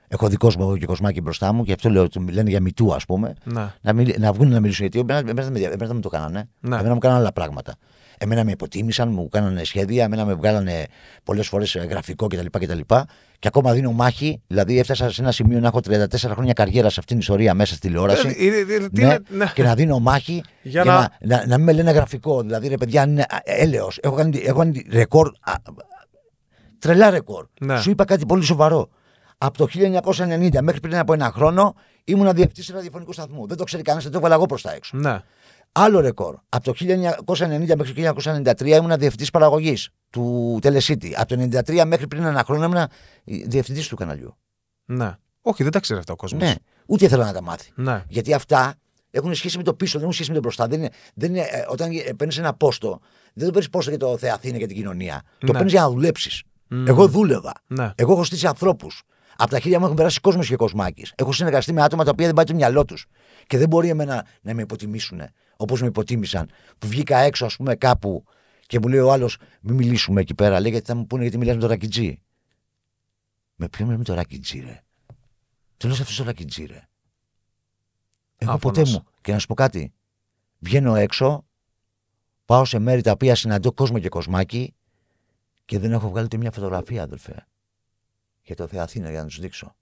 Έχω δικό μου εγώ και κοσμάκι μπροστά μου και αυτό λέω, ότι λένε για μητού, ας πούμε. ναι. Να, μιλ, να βγουν να μιλήσουν. Γιατί εμένα, εμένα, δεν με- εμένα δεν μου το κάνανε. Ναι. Εμένα μου κάνανε άλλα πράγματα. Εμένα με υποτίμησαν, μου κάνανε σχέδια, εμένα με βγάλανε πολλές φορές γραφικό κτλ, κτλ. Και ακόμα δίνω μάχη. Δηλαδή, έφτασα σε ένα σημείο να έχω 34 χρόνια καριέρα σε αυτήν την ιστορία μέσα στη τηλεόραση. Ε, ε, ε, τι Ναι, είναι- ναι. και να δίνω μάχη Για για, να- να... Να, να μην με λένε γραφικό. Δηλαδή, ρε παιδιά, αν είναι έλεος. Έχω κάνει, έχω κάνει ρεκόρ. α, α, τρελά ρεκόρ. Ναι. Σου είπα κάτι πολύ σοβαρό. Από το 1990 μέχρι πριν από ένα χρόνο ήμουν διευθυντή ραδιοφωνικού σταθμού. Δεν το ξέρει κανένας, δεν το έβαλα εγώ προς τα έξω. Ναι, Άλλο ρεκόρ. Από το 1990 μέχρι το 1993 ήμουν διευθυντής παραγωγής του Telecity. Από το 1993 μέχρι πριν ένα χρόνο ήμουν διευθυντής του καναλιού. ναι. Όχι, δεν τα ξέρει αυτά ο κόσμος. Ναι, ούτε ήθελα να τα μάθει. ναι. Γιατί αυτά έχουν σχέση με το πίσω, δεν έχουν σχέση με το μπροστά. Δεν είναι, δεν είναι, ε, όταν παίρνεις ένα πόστο, δεν το παίρνεις πόστο για το Θεαθήνα και την κοινωνία. Το Ναι. παίρνεις για να δουλέψεις. Μμμ. Εγώ δούλευα. Ναι. Εγώ έχω στήσει ανθρώπους. Από τα χέρια μου έχουν περάσει κόσμος και κοσμάκι. Έχω συνεργαστεί με άτομα τα οποία δεν πάει το μυαλό τους. Και δεν μπορεί εμένα να με υποτιμήσουν όπως με υποτίμησαν. Που βγήκα έξω, ας πούμε, κάπου και μου λέει ο άλλος, μην μιλήσουμε εκεί πέρα. Λέει γιατί θα μου πούνε γιατί μιλάς με το ρακιτζή. Με ποιον μιλάμε με το ρακιτζή, ρε. Τι λες αυτός το ρακιτζή, ρε. Εγώ Άφωνος. ποτέ μου. Και να σου πω κάτι. Βγαίνω έξω, πάω σε μέρη τα οποία συναντώ κόσμο και κοσμάκι και δεν έχω βγάλει ούτε μια φωτογραφία, αδελφέ. Για το Θεό Αθήνα, για να τους δείξω.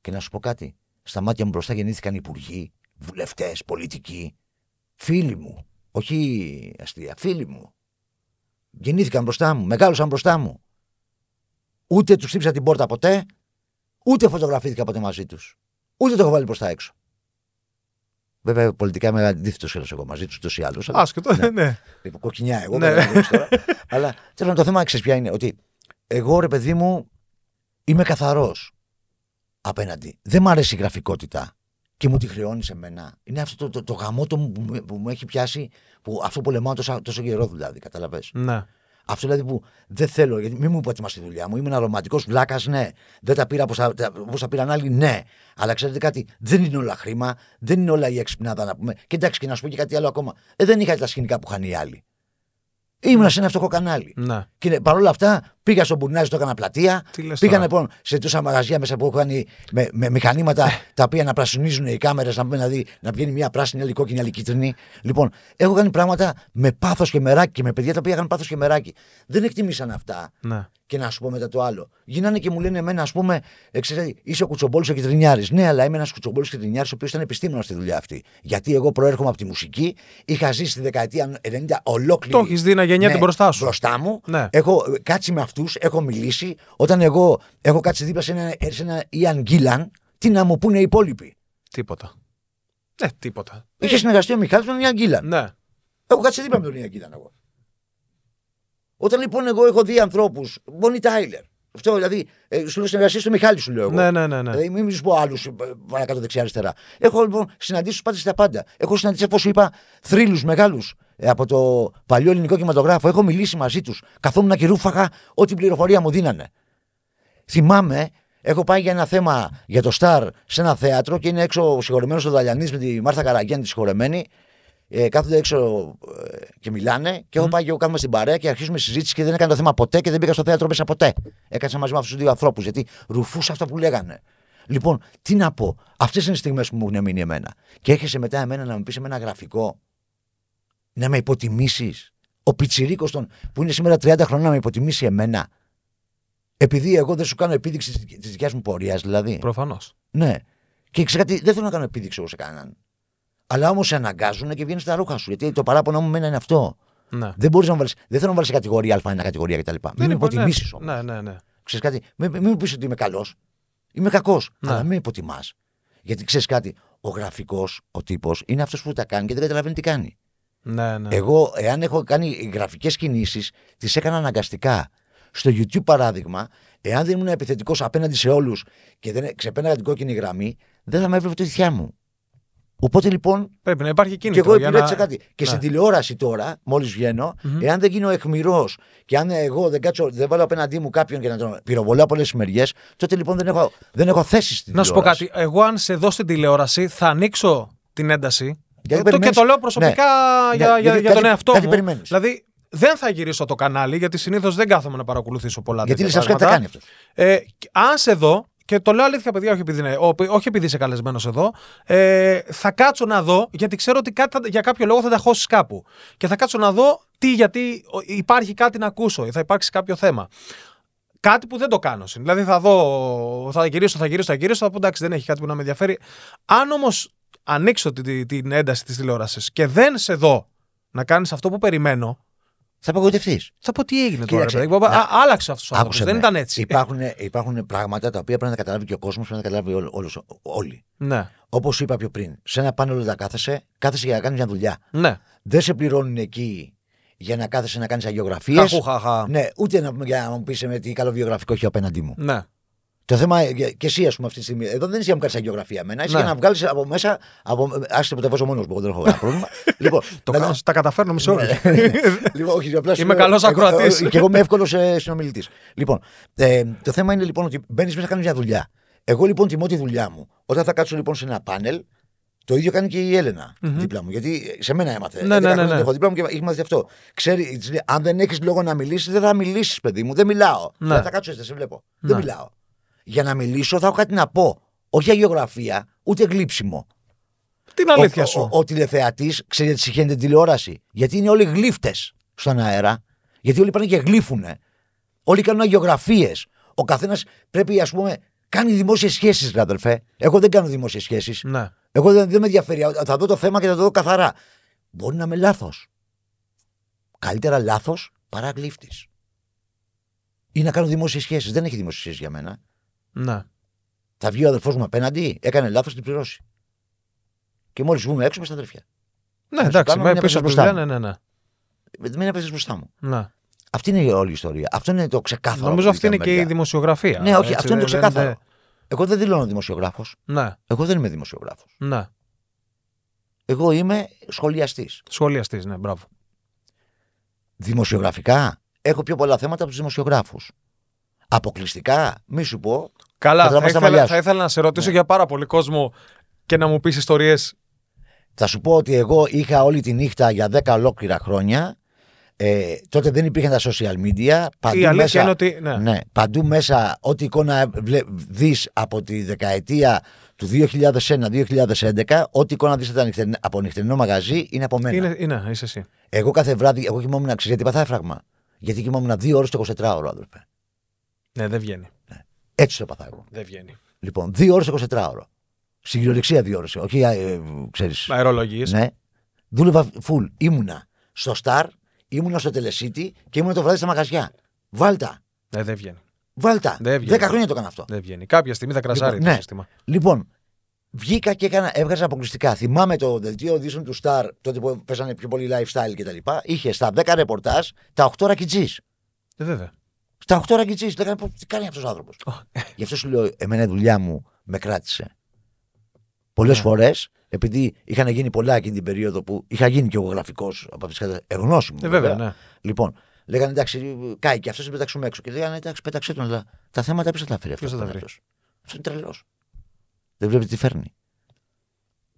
Και να σου πω κάτι. Στα μάτια μου μπροστά γεννήθηκαν υπουργοί, βουλευτές, πολιτικοί. Φίλοι μου. Όχι αστεία, φίλοι μου. Γεννήθηκαν μπροστά μου, μεγάλωσαν μπροστά μου. Ούτε τους χτύπησα την πόρτα ποτέ, ούτε φωτογραφήθηκα ποτέ μαζί τους. Ούτε το έχω βάλει μπροστά έξω. Βέβαια, πολιτικά είμαι αντίθετος εγώ μαζί τους ούτω ή άλλω. Άσχετο, ναι. ναι. Λοιπόν, κοκκινιά εγώ. Ναι. καταλαβαίνεις τώρα. Αλλά τέλος το θέμα ξέρεις ποια είναι. Ότι εγώ ρε παιδί μου είμαι καθαρός απέναντι. Δεν μ' αρέσει η γραφικότητα. και μου τη χρεώνει σε μένα. Είναι αυτό το, το, το γαμότο μου που, με- που μου έχει πιάσει, που αυτό πολεμάω τόσο, τόσο καιρό δηλαδή, καταλαβες. Ναι. Αυτό δηλαδή που δεν θέλω, γιατί μην μου υποτιμάς τη δουλειά μου. Είμαι ένα ρομαντικός βλάκας, ναι. Δεν τα πήρα όπως τα, τα- όπως τα πήραν άλλοι, ναι. Αλλά ξέρετε κάτι, δεν είναι όλα χρήμα, δεν είναι όλα η έξυπνάδα να πούμε. Και εντάξει, και να σου πω και κάτι άλλο ακόμα. Ε, δεν είχα τα σκηνικά που είχαν οι άλλοι. Ήμουνα σε ένα φτωχό κανάλι. Ναι. Και ναι, παρόλα αυτά πήγα στον Μπουρνάζι, το έκανα πλατεία. Τι λες Πήγα τώρα; λοιπόν σε τόσα μαγαζιά μέσα που είχαν με, με μηχανήματα τα οποία να πρασινίζουν οι κάμερες, να, πούμε, δηλαδή, να βγαίνει μια πράσινη, άλλη κόκκινη, άλλη κίτρινη. Λοιπόν, έχω κάνει πράγματα με πάθος και μεράκι και με παιδιά τα οποία είχαν πάθος και μεράκι. Δεν εκτιμήσαν αυτά. Ναι. Και να σου πω μετά το άλλο. Γίνανε και μου λένε εμένα, ας πούμε, ε, ξέρετε, είσαι ο κουτσομπόλο ο Κιτρινιάρης. Ναι, αλλά είμαι ένας κουτσομπόλο Κιτρινιάρης, ο οποίος ήταν επιστήμονας στη δουλειά αυτή. Γιατί εγώ προέρχομαι από τη μουσική, είχα ζήσει τη δεκαετία 90 ολόκληρη. Το έχεις δει να γεννιέται μπροστά σου. Μπροστά μου. Ναι. Έχω ε, κάτσει με αυτούς, έχω μιλήσει. Όταν εγώ έχω κάτσει δίπλα σε ένα, σε ένα Ιαν Γκίλαν, τι να μου πούνε οι υπόλοιποι; Τίποτα. Ναι, τίποτα. Είχε συνεργαστεί ο Μιχάλης με τον Ιαν Γκίλαν. Ναι. Έχω κάτσει δίπλα με τον Ιαν Γκίλαν εγώ. Όταν λοιπόν εγώ έχω δει ανθρώπους, Μπόνι Τάιλερ. Αυτό δηλαδή, ε, σου λέω συνεργασία στο Μιχάλη σου λέω εγώ. Ναι, ναι, ναι. ναι. Δηλαδή, μην σου πω άλλους παρακάτω δεξιά-αριστερά. Έχω λοιπόν συναντήσει του πάντε στα πάντα. Έχω συναντήσει, όπως σου είπα, θρύλους μεγάλους από το παλιό ελληνικό κινηματογράφο. Έχω μιλήσει μαζί τους. Καθόμουν και ρούφαγα ό,τι πληροφορία μου δίνανε. Θυμάμαι, έχω πάει για ένα θέμα για το Σταρ σε ένα θέατρο και είναι έξω ο συγχωρεμένος ο Δαλιανής με τη Μάρθα Καραγιάννη τη συγχωρεμένη. Ε, κάθονται έξω ε, και μιλάνε και έχω πάει και εγώ κάθομαι στην παρέα και αρχίζουμε συζήτηση και δεν έκανα το θέμα ποτέ και δεν πήγα στο θέατρο μέσα ποτέ. Έκανα μαζί με αυτούς τους δύο ανθρώπους γιατί ρουφούσα αυτά που λέγανε. Λοιπόν, τι να πω, αυτές είναι οι στιγμές που μου έχουν μείνει εμένα. Και έρχεσαι μετά εμένα να μου πεις ένα γραφικό, να με υποτιμήσεις. Ο πιτσιρίκος των που είναι σήμερα 30 χρόνια να με υποτιμήσει εμένα. Επειδή εγώ δεν σου κάνω επίδειξη της δικιάς μου πορείας, δηλαδή. Προφανώς. Ναι. Και ξέρεις κάτι, δεν θέλω να κάνω επίδειξη εγώ σε κανέναν. Αλλά όμως σε αναγκάζουν και βγαίνεις στα ρούχα σου. Γιατί το παράπονο μου μένα είναι αυτό. Ναι. Δεν, μπορείς να βάλεις, δεν θέλω να βάλεις σε κατηγορία Α1 κατηγορία κτλ. Μην με είπα, υποτιμήσεις ναι. όμως. Ναι, ναι, ναι. Ξέρεις κάτι, μην, μην μου πεις ότι είμαι καλός. Είμαι κακός. Ναι. Αλλά μην με υποτιμάς. Γιατί ξέρεις κάτι, ο γραφικός, ο τύπος, είναι αυτός που τα κάνει και δεν καταλαβαίνει τι κάνει. Ναι, ναι. Εγώ, εάν έχω κάνει γραφικές κινήσεις, τις έκανα αναγκαστικά. Στο YouTube, παράδειγμα, εάν δεν ήμουν επιθετικός απέναντι σε όλους και δεν ξεπέναγα την κόκκινη γραμμή, δεν θα με έβλεπε το θιά μου. Οπότε λοιπόν, Πρέπει να υπάρχει και κίνητρο. εγώ για υπηρέτησα να... κάτι. Και Ναι. στην τηλεόραση τώρα, μόλις βγαίνω, εάν δεν γίνω αιχμηρός και αν εγώ δεν, κάτσω, δεν βάλω απέναντί μου κάποιον και να τον πυροβολάω από όλε τι μεριές, τότε λοιπόν δεν έχω, δεν έχω θέση στην Να σου πω τηλεόραση. κάτι. Εγώ, αν σε δω στην τηλεόραση, θα ανοίξω την ένταση. Γιατί το, και περιμένεις- το λέω προσωπικά Ναι. για, Ναι, για, γιατί για τον κάτι- εαυτό κάτι μου. περιμένεις. Δηλαδή, δεν θα γυρίσω το κανάλι, γιατί συνήθως δεν κάθομαι να παρακολουθήσω πολλά Γιατί τέτοια λες, αυτό τι θα πράγματα. κάνει αυτός. Ε, και αν σε δω, και το λέω αλήθεια, παιδιά, όχι επειδή, είναι, ο- όχι επειδή είσαι καλεσμένος εδώ, ε, θα κάτσω να δω, γιατί ξέρω ότι κάτι, θα- για κάποιο λόγο θα τα χώσεις κάπου. Και θα κάτσω να δω τι, γιατί ο- υπάρχει κάτι να ακούσω, ή θα υπάρξει κάποιο θέμα. Κάτι που δεν το κάνω. συν. Δηλαδή θα δω, θα γυρίσω, θα γυρίσω, θα γυρίσω, θα πω εντάξει, δεν έχει κάτι που να με ενδιαφέρει. Αν όμως ανοίξω τη- τη- την ένταση της τηλεόρασης και δεν σε δω να κάνεις αυτό που περιμένω, Θα απογοητευτεί. θα πω τι έγινε τώρα. Κοίταξε, Ρε, παιδί, μου. να- Α, άλλαξε αυτός ο άνθρωπος. Άκουσε Δεν με. ήταν έτσι. Υπάρχουν, υπάρχουν πράγματα τα οποία πρέπει να καταλάβει και ο κόσμος, πρέπει να καταλάβει όλο- όλος- όλοι. Ναι, Όπως είπα πιο πριν, σε ένα πάνελ όταν κάθεσαι, κάθεσαι για να κάνεις μια δουλειά. ναι. Δεν σε πληρώνουν εκεί για να κάθεσαι να κάνεις αγιογραφίες. Χαχού, χαχά. Ναι, ούτε να, για να μου πεις με τι καλό βιογραφικό έχει απέναντί μου. Ναι. Το θέμα, ε, και εσύ, ας πούμε, αυτή τη στιγμή, εδώ δεν είσαι για να μου κάνεις αγιογραφία εμένα, είσαι Ναι. για να βγάλεις από μέσα. Από, άρχισε που τα βάζω μόνος μου, εγώ δεν έχω κανένα πρόβλημα. λοιπόν, Το να- κάνω, τα καταφέρνω με όλου. λοιπόν, όχι, απλά σου Είμαι λέω, καλός εγώ- ακροατής. ε, Και εγώ είμαι εύκολος συνομιλητής. Λοιπόν, ε, το θέμα είναι λοιπόν ότι μπαίνεις μέσα να κάνεις μια δουλειά. Εγώ λοιπόν τιμώ τη δουλειά μου. Όταν θα κάτσω λοιπόν σε ένα πάνελ, το ίδιο κάνει και η ελενα δίπλα μου. Γιατί σε μένα έμαθε. Ναι, 11 ναι, ναι, χρόνια ναι. Έχω δίπλα μου και έχει μάθει αυτό. Ξέρει, της λέει, αν δεν έχεις λόγο να μιλήσεις, δεν θα μιλήσεις, παιδί μου. Δεν μιλάω. Ναι. Δεν θα κάτσω έτσι, σε βλέπω. Ναι. Δεν μιλάω. Για να μιλήσω θα έχω κάτι να πω. Όχι αγιογραφία, ούτε γλύψιμο. Την αλήθεια ο, σου; Ο, ο, τηλεθεατής ξέρει γιατί συχαίνεται την τηλεόραση. Γιατί είναι όλοι γλύφτες στον αέρα. Γιατί όλοι πάνε και γλύφουνε. Όλοι κάνουν αγιογραφίες. Ο καθένας πρέπει, ας πούμε, κάνει δημόσιες σχέσεις, ρε αδελφέ. Εγώ δεν κάνω δημόσιες σχέσεις. Ναι. Εγώ δεν, δεν με ενδιαφέρει. Θα δω το θέμα και θα το δω καθαρά. Μπορεί να είμαι λάθος. Καλύτερα λάθος παρά γλύφτης. Ή να κάνω δημόσιες σχέσεις. Δεν έχει δημόσιες σχέσεις για μένα. Ναι. Θα βγει ο αδελφός μου απέναντι, έκανε λάθος, την πληρώσει. Και μόλις βγούμε έξω, με στα αδερφιά. Ναι, σου εντάξει, κάνω με μια πίσω από τη μπροστά δουλειά, ναι, ναι, ναι. Μην έπεσε μπροστά μου. ναι. Αυτή είναι η όλη η ιστορία. Αυτό είναι το ξεκάθαρο. Νομίζω από αυτή την είναι και η μεριά. δημοσιογραφία. Ναι, όχι, έτσι, αυτό είναι το δεν- ξεκάθαρο. δεν- Εγώ δεν δηλώνω δημοσιογράφος. Ναι, Εγώ δεν είμαι δημοσιογράφος. ναι. Εγώ είμαι σχολιαστής. Σχολιαστής, ναι, μπράβο. Δημοσιογραφικά έχω πιο πολλά θέματα από τους δημοσιογράφους. Αποκλειστικά, μη σου πω. Καλά, Θα θα, τραβάς τα ήθελα, μαλλιάς σου. θα ήθελα να σε ρωτήσω Ναι. για πάρα πολύ κόσμο και να μου πεις ιστορίες. Θα σου πω ότι εγώ είχα όλη τη νύχτα για 10 ολόκληρα χρόνια. Ε, τότε δεν υπήρχαν τα social media. Παντού Η αλήθεια μέσα, είναι ότι. Ναι. ναι, παντού μέσα, ό,τι εικόνα βλέ- δεις από τη δεκαετία του 2001-2011, ό,τι εικόνα δεις από, τα νυχτερινά- από νυχτερινό μαγαζί είναι από μένα. Είναι, είναι, είσαι εσύ. Εγώ κάθε βράδυ, εγώ κοιμόμουν, ξέρεις γιατί παθά έφραγμα. Γιατί κοιμόμουν δύο ώρες το 24ωρο, αδερφέ. Ναι, δεν βγαίνει. Έτσι το έπαθα εγώ. Δεν βγαίνει. Λοιπόν, δύο ώρες το 24ωρο. Στην κυριολεξία δύο ώρες. Όχι, ε, ξέρεις. Αερολογίες. Ναι. Δούλευα full. Ήμουνα στο Star, ήμουνα στο Τελεσίτη και ήμουνα το βράδυ στα μαγαζιά. Βάλτα. Ναι, δεν βγαίνει. Βάλτα. Δεν βγαίνει. Δέκα χρόνια το έκανα αυτό. Δεν βγαίνει. Κάποια στιγμή θα κρασάρει Λοιπόν, το ναι. σύστημα. Λοιπόν, βγήκα και έκανα, έβγαζα αποκλειστικά. Θυμάμαι το δελτίο ειδήσεων του Star, τότε που παίζανε πιο πολύ lifestyle κτλ. Είχε στα 10 ρεπορτάζ τα 8 ρακιτζή. Ε, βέβαια. Στα 8 ρακιτζή. Λέγανε «Πω, τι κάνει αυτός ο άνθρωπος. Γι' αυτό σου λέω, εμένα η δουλειά μου με κράτησε. Πολλές Ναι. φορές, επειδή είχαν γίνει πολλά εκείνη την περίοδο που είχα γίνει και εγώ γραφικός από τις εγνώσιμο. Ε, βέβαια, ναι. Λοιπόν, λέγανε εντάξει, κάει και αυτός, την πετάξουμε έξω. Και λέγανε εντάξει, πέταξε τον, αλλά τα θέματα ποιος θα τα φέρει αυτό. Ποιος θα τα βρει; αυτός. Αυτό είναι τρελός. Δεν βλέπεις τι φέρνει.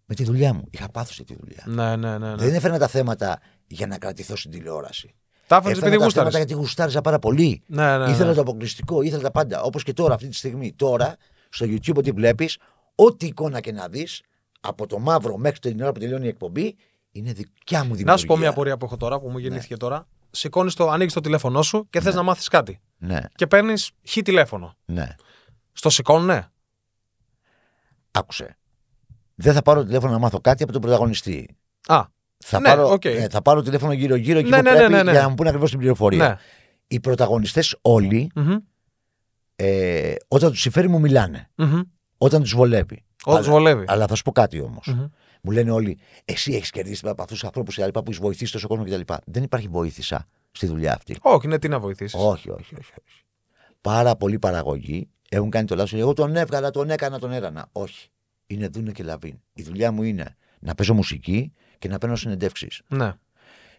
Με τη δουλειά μου. Είχα πάθος για τη δουλειά. Ναι, ναι, ναι. ναι. Δεν έφερνα τα θέματα για να κρατηθώ στην τηλεόραση. Τα έφερε Έφερνα επειδή τα γούσταρες. θέματα γιατί γουστάριζα πάρα πολύ. Ναι, ναι, ήθελα ναι. το αποκλειστικό, ήθελα τα πάντα. Όπως και τώρα, αυτή τη στιγμή. Τώρα, στο YouTube, ό,τι βλέπεις, ό,τι εικόνα και να δεις, από το μαύρο μέχρι την ώρα που τελειώνει η εκπομπή, είναι δικιά μου δημιουργία. Να σου πω μια πορεία που έχω τώρα, που μου γεννήθηκε τώρα. Σηκώνεις το, ανοίγεις το τηλέφωνό σου και θες να μάθεις κάτι. Ναι, Και παίρνεις χ τηλέφωνο. ναι. Στο σηκώνουνε; Άκουσε. Δεν θα πάρω τηλέφωνο να μάθω κάτι από τον πρωταγωνιστή. Α, Θα, Ναι, πάρω, οκ. ε, θα πάρω τηλέφωνο γύρω-γύρω εκεί Ναι, που ναι, ναι, πρέπει ναι, ναι. για να μου πούνε ακριβώς την πληροφορία. ναι. Οι πρωταγωνιστές όλοι, Μμμ, ε, όταν τους συμφέρει, μου μιλάνε. μμμ. Όταν τους βολεύει. Όταν τους Αλλά- βολεύει. Αλλά θα σου πω κάτι όμως. Μμμ. Μου λένε όλοι, εσύ έχεις κερδίσει από αυτούς τους ανθρώπους που έχεις βοηθήσει τόσο κόσμο κτλ. Δεν υπάρχει βοήθησα στη δουλειά αυτή. Όχι, ναι, τι να βοηθήσεις. όχι, όχι, όχι, όχι. Πάρα πολλοί παραγωγοί έχουν κάνει το λάθος. Εγώ τον έβγαλα, τον έκανα, τον έρανα. Όχι. Είναι δούνε και λαβίν. Η δουλειά μου είναι να παίζω μουσική και να παίρνω συνεντεύξεις. Ναι.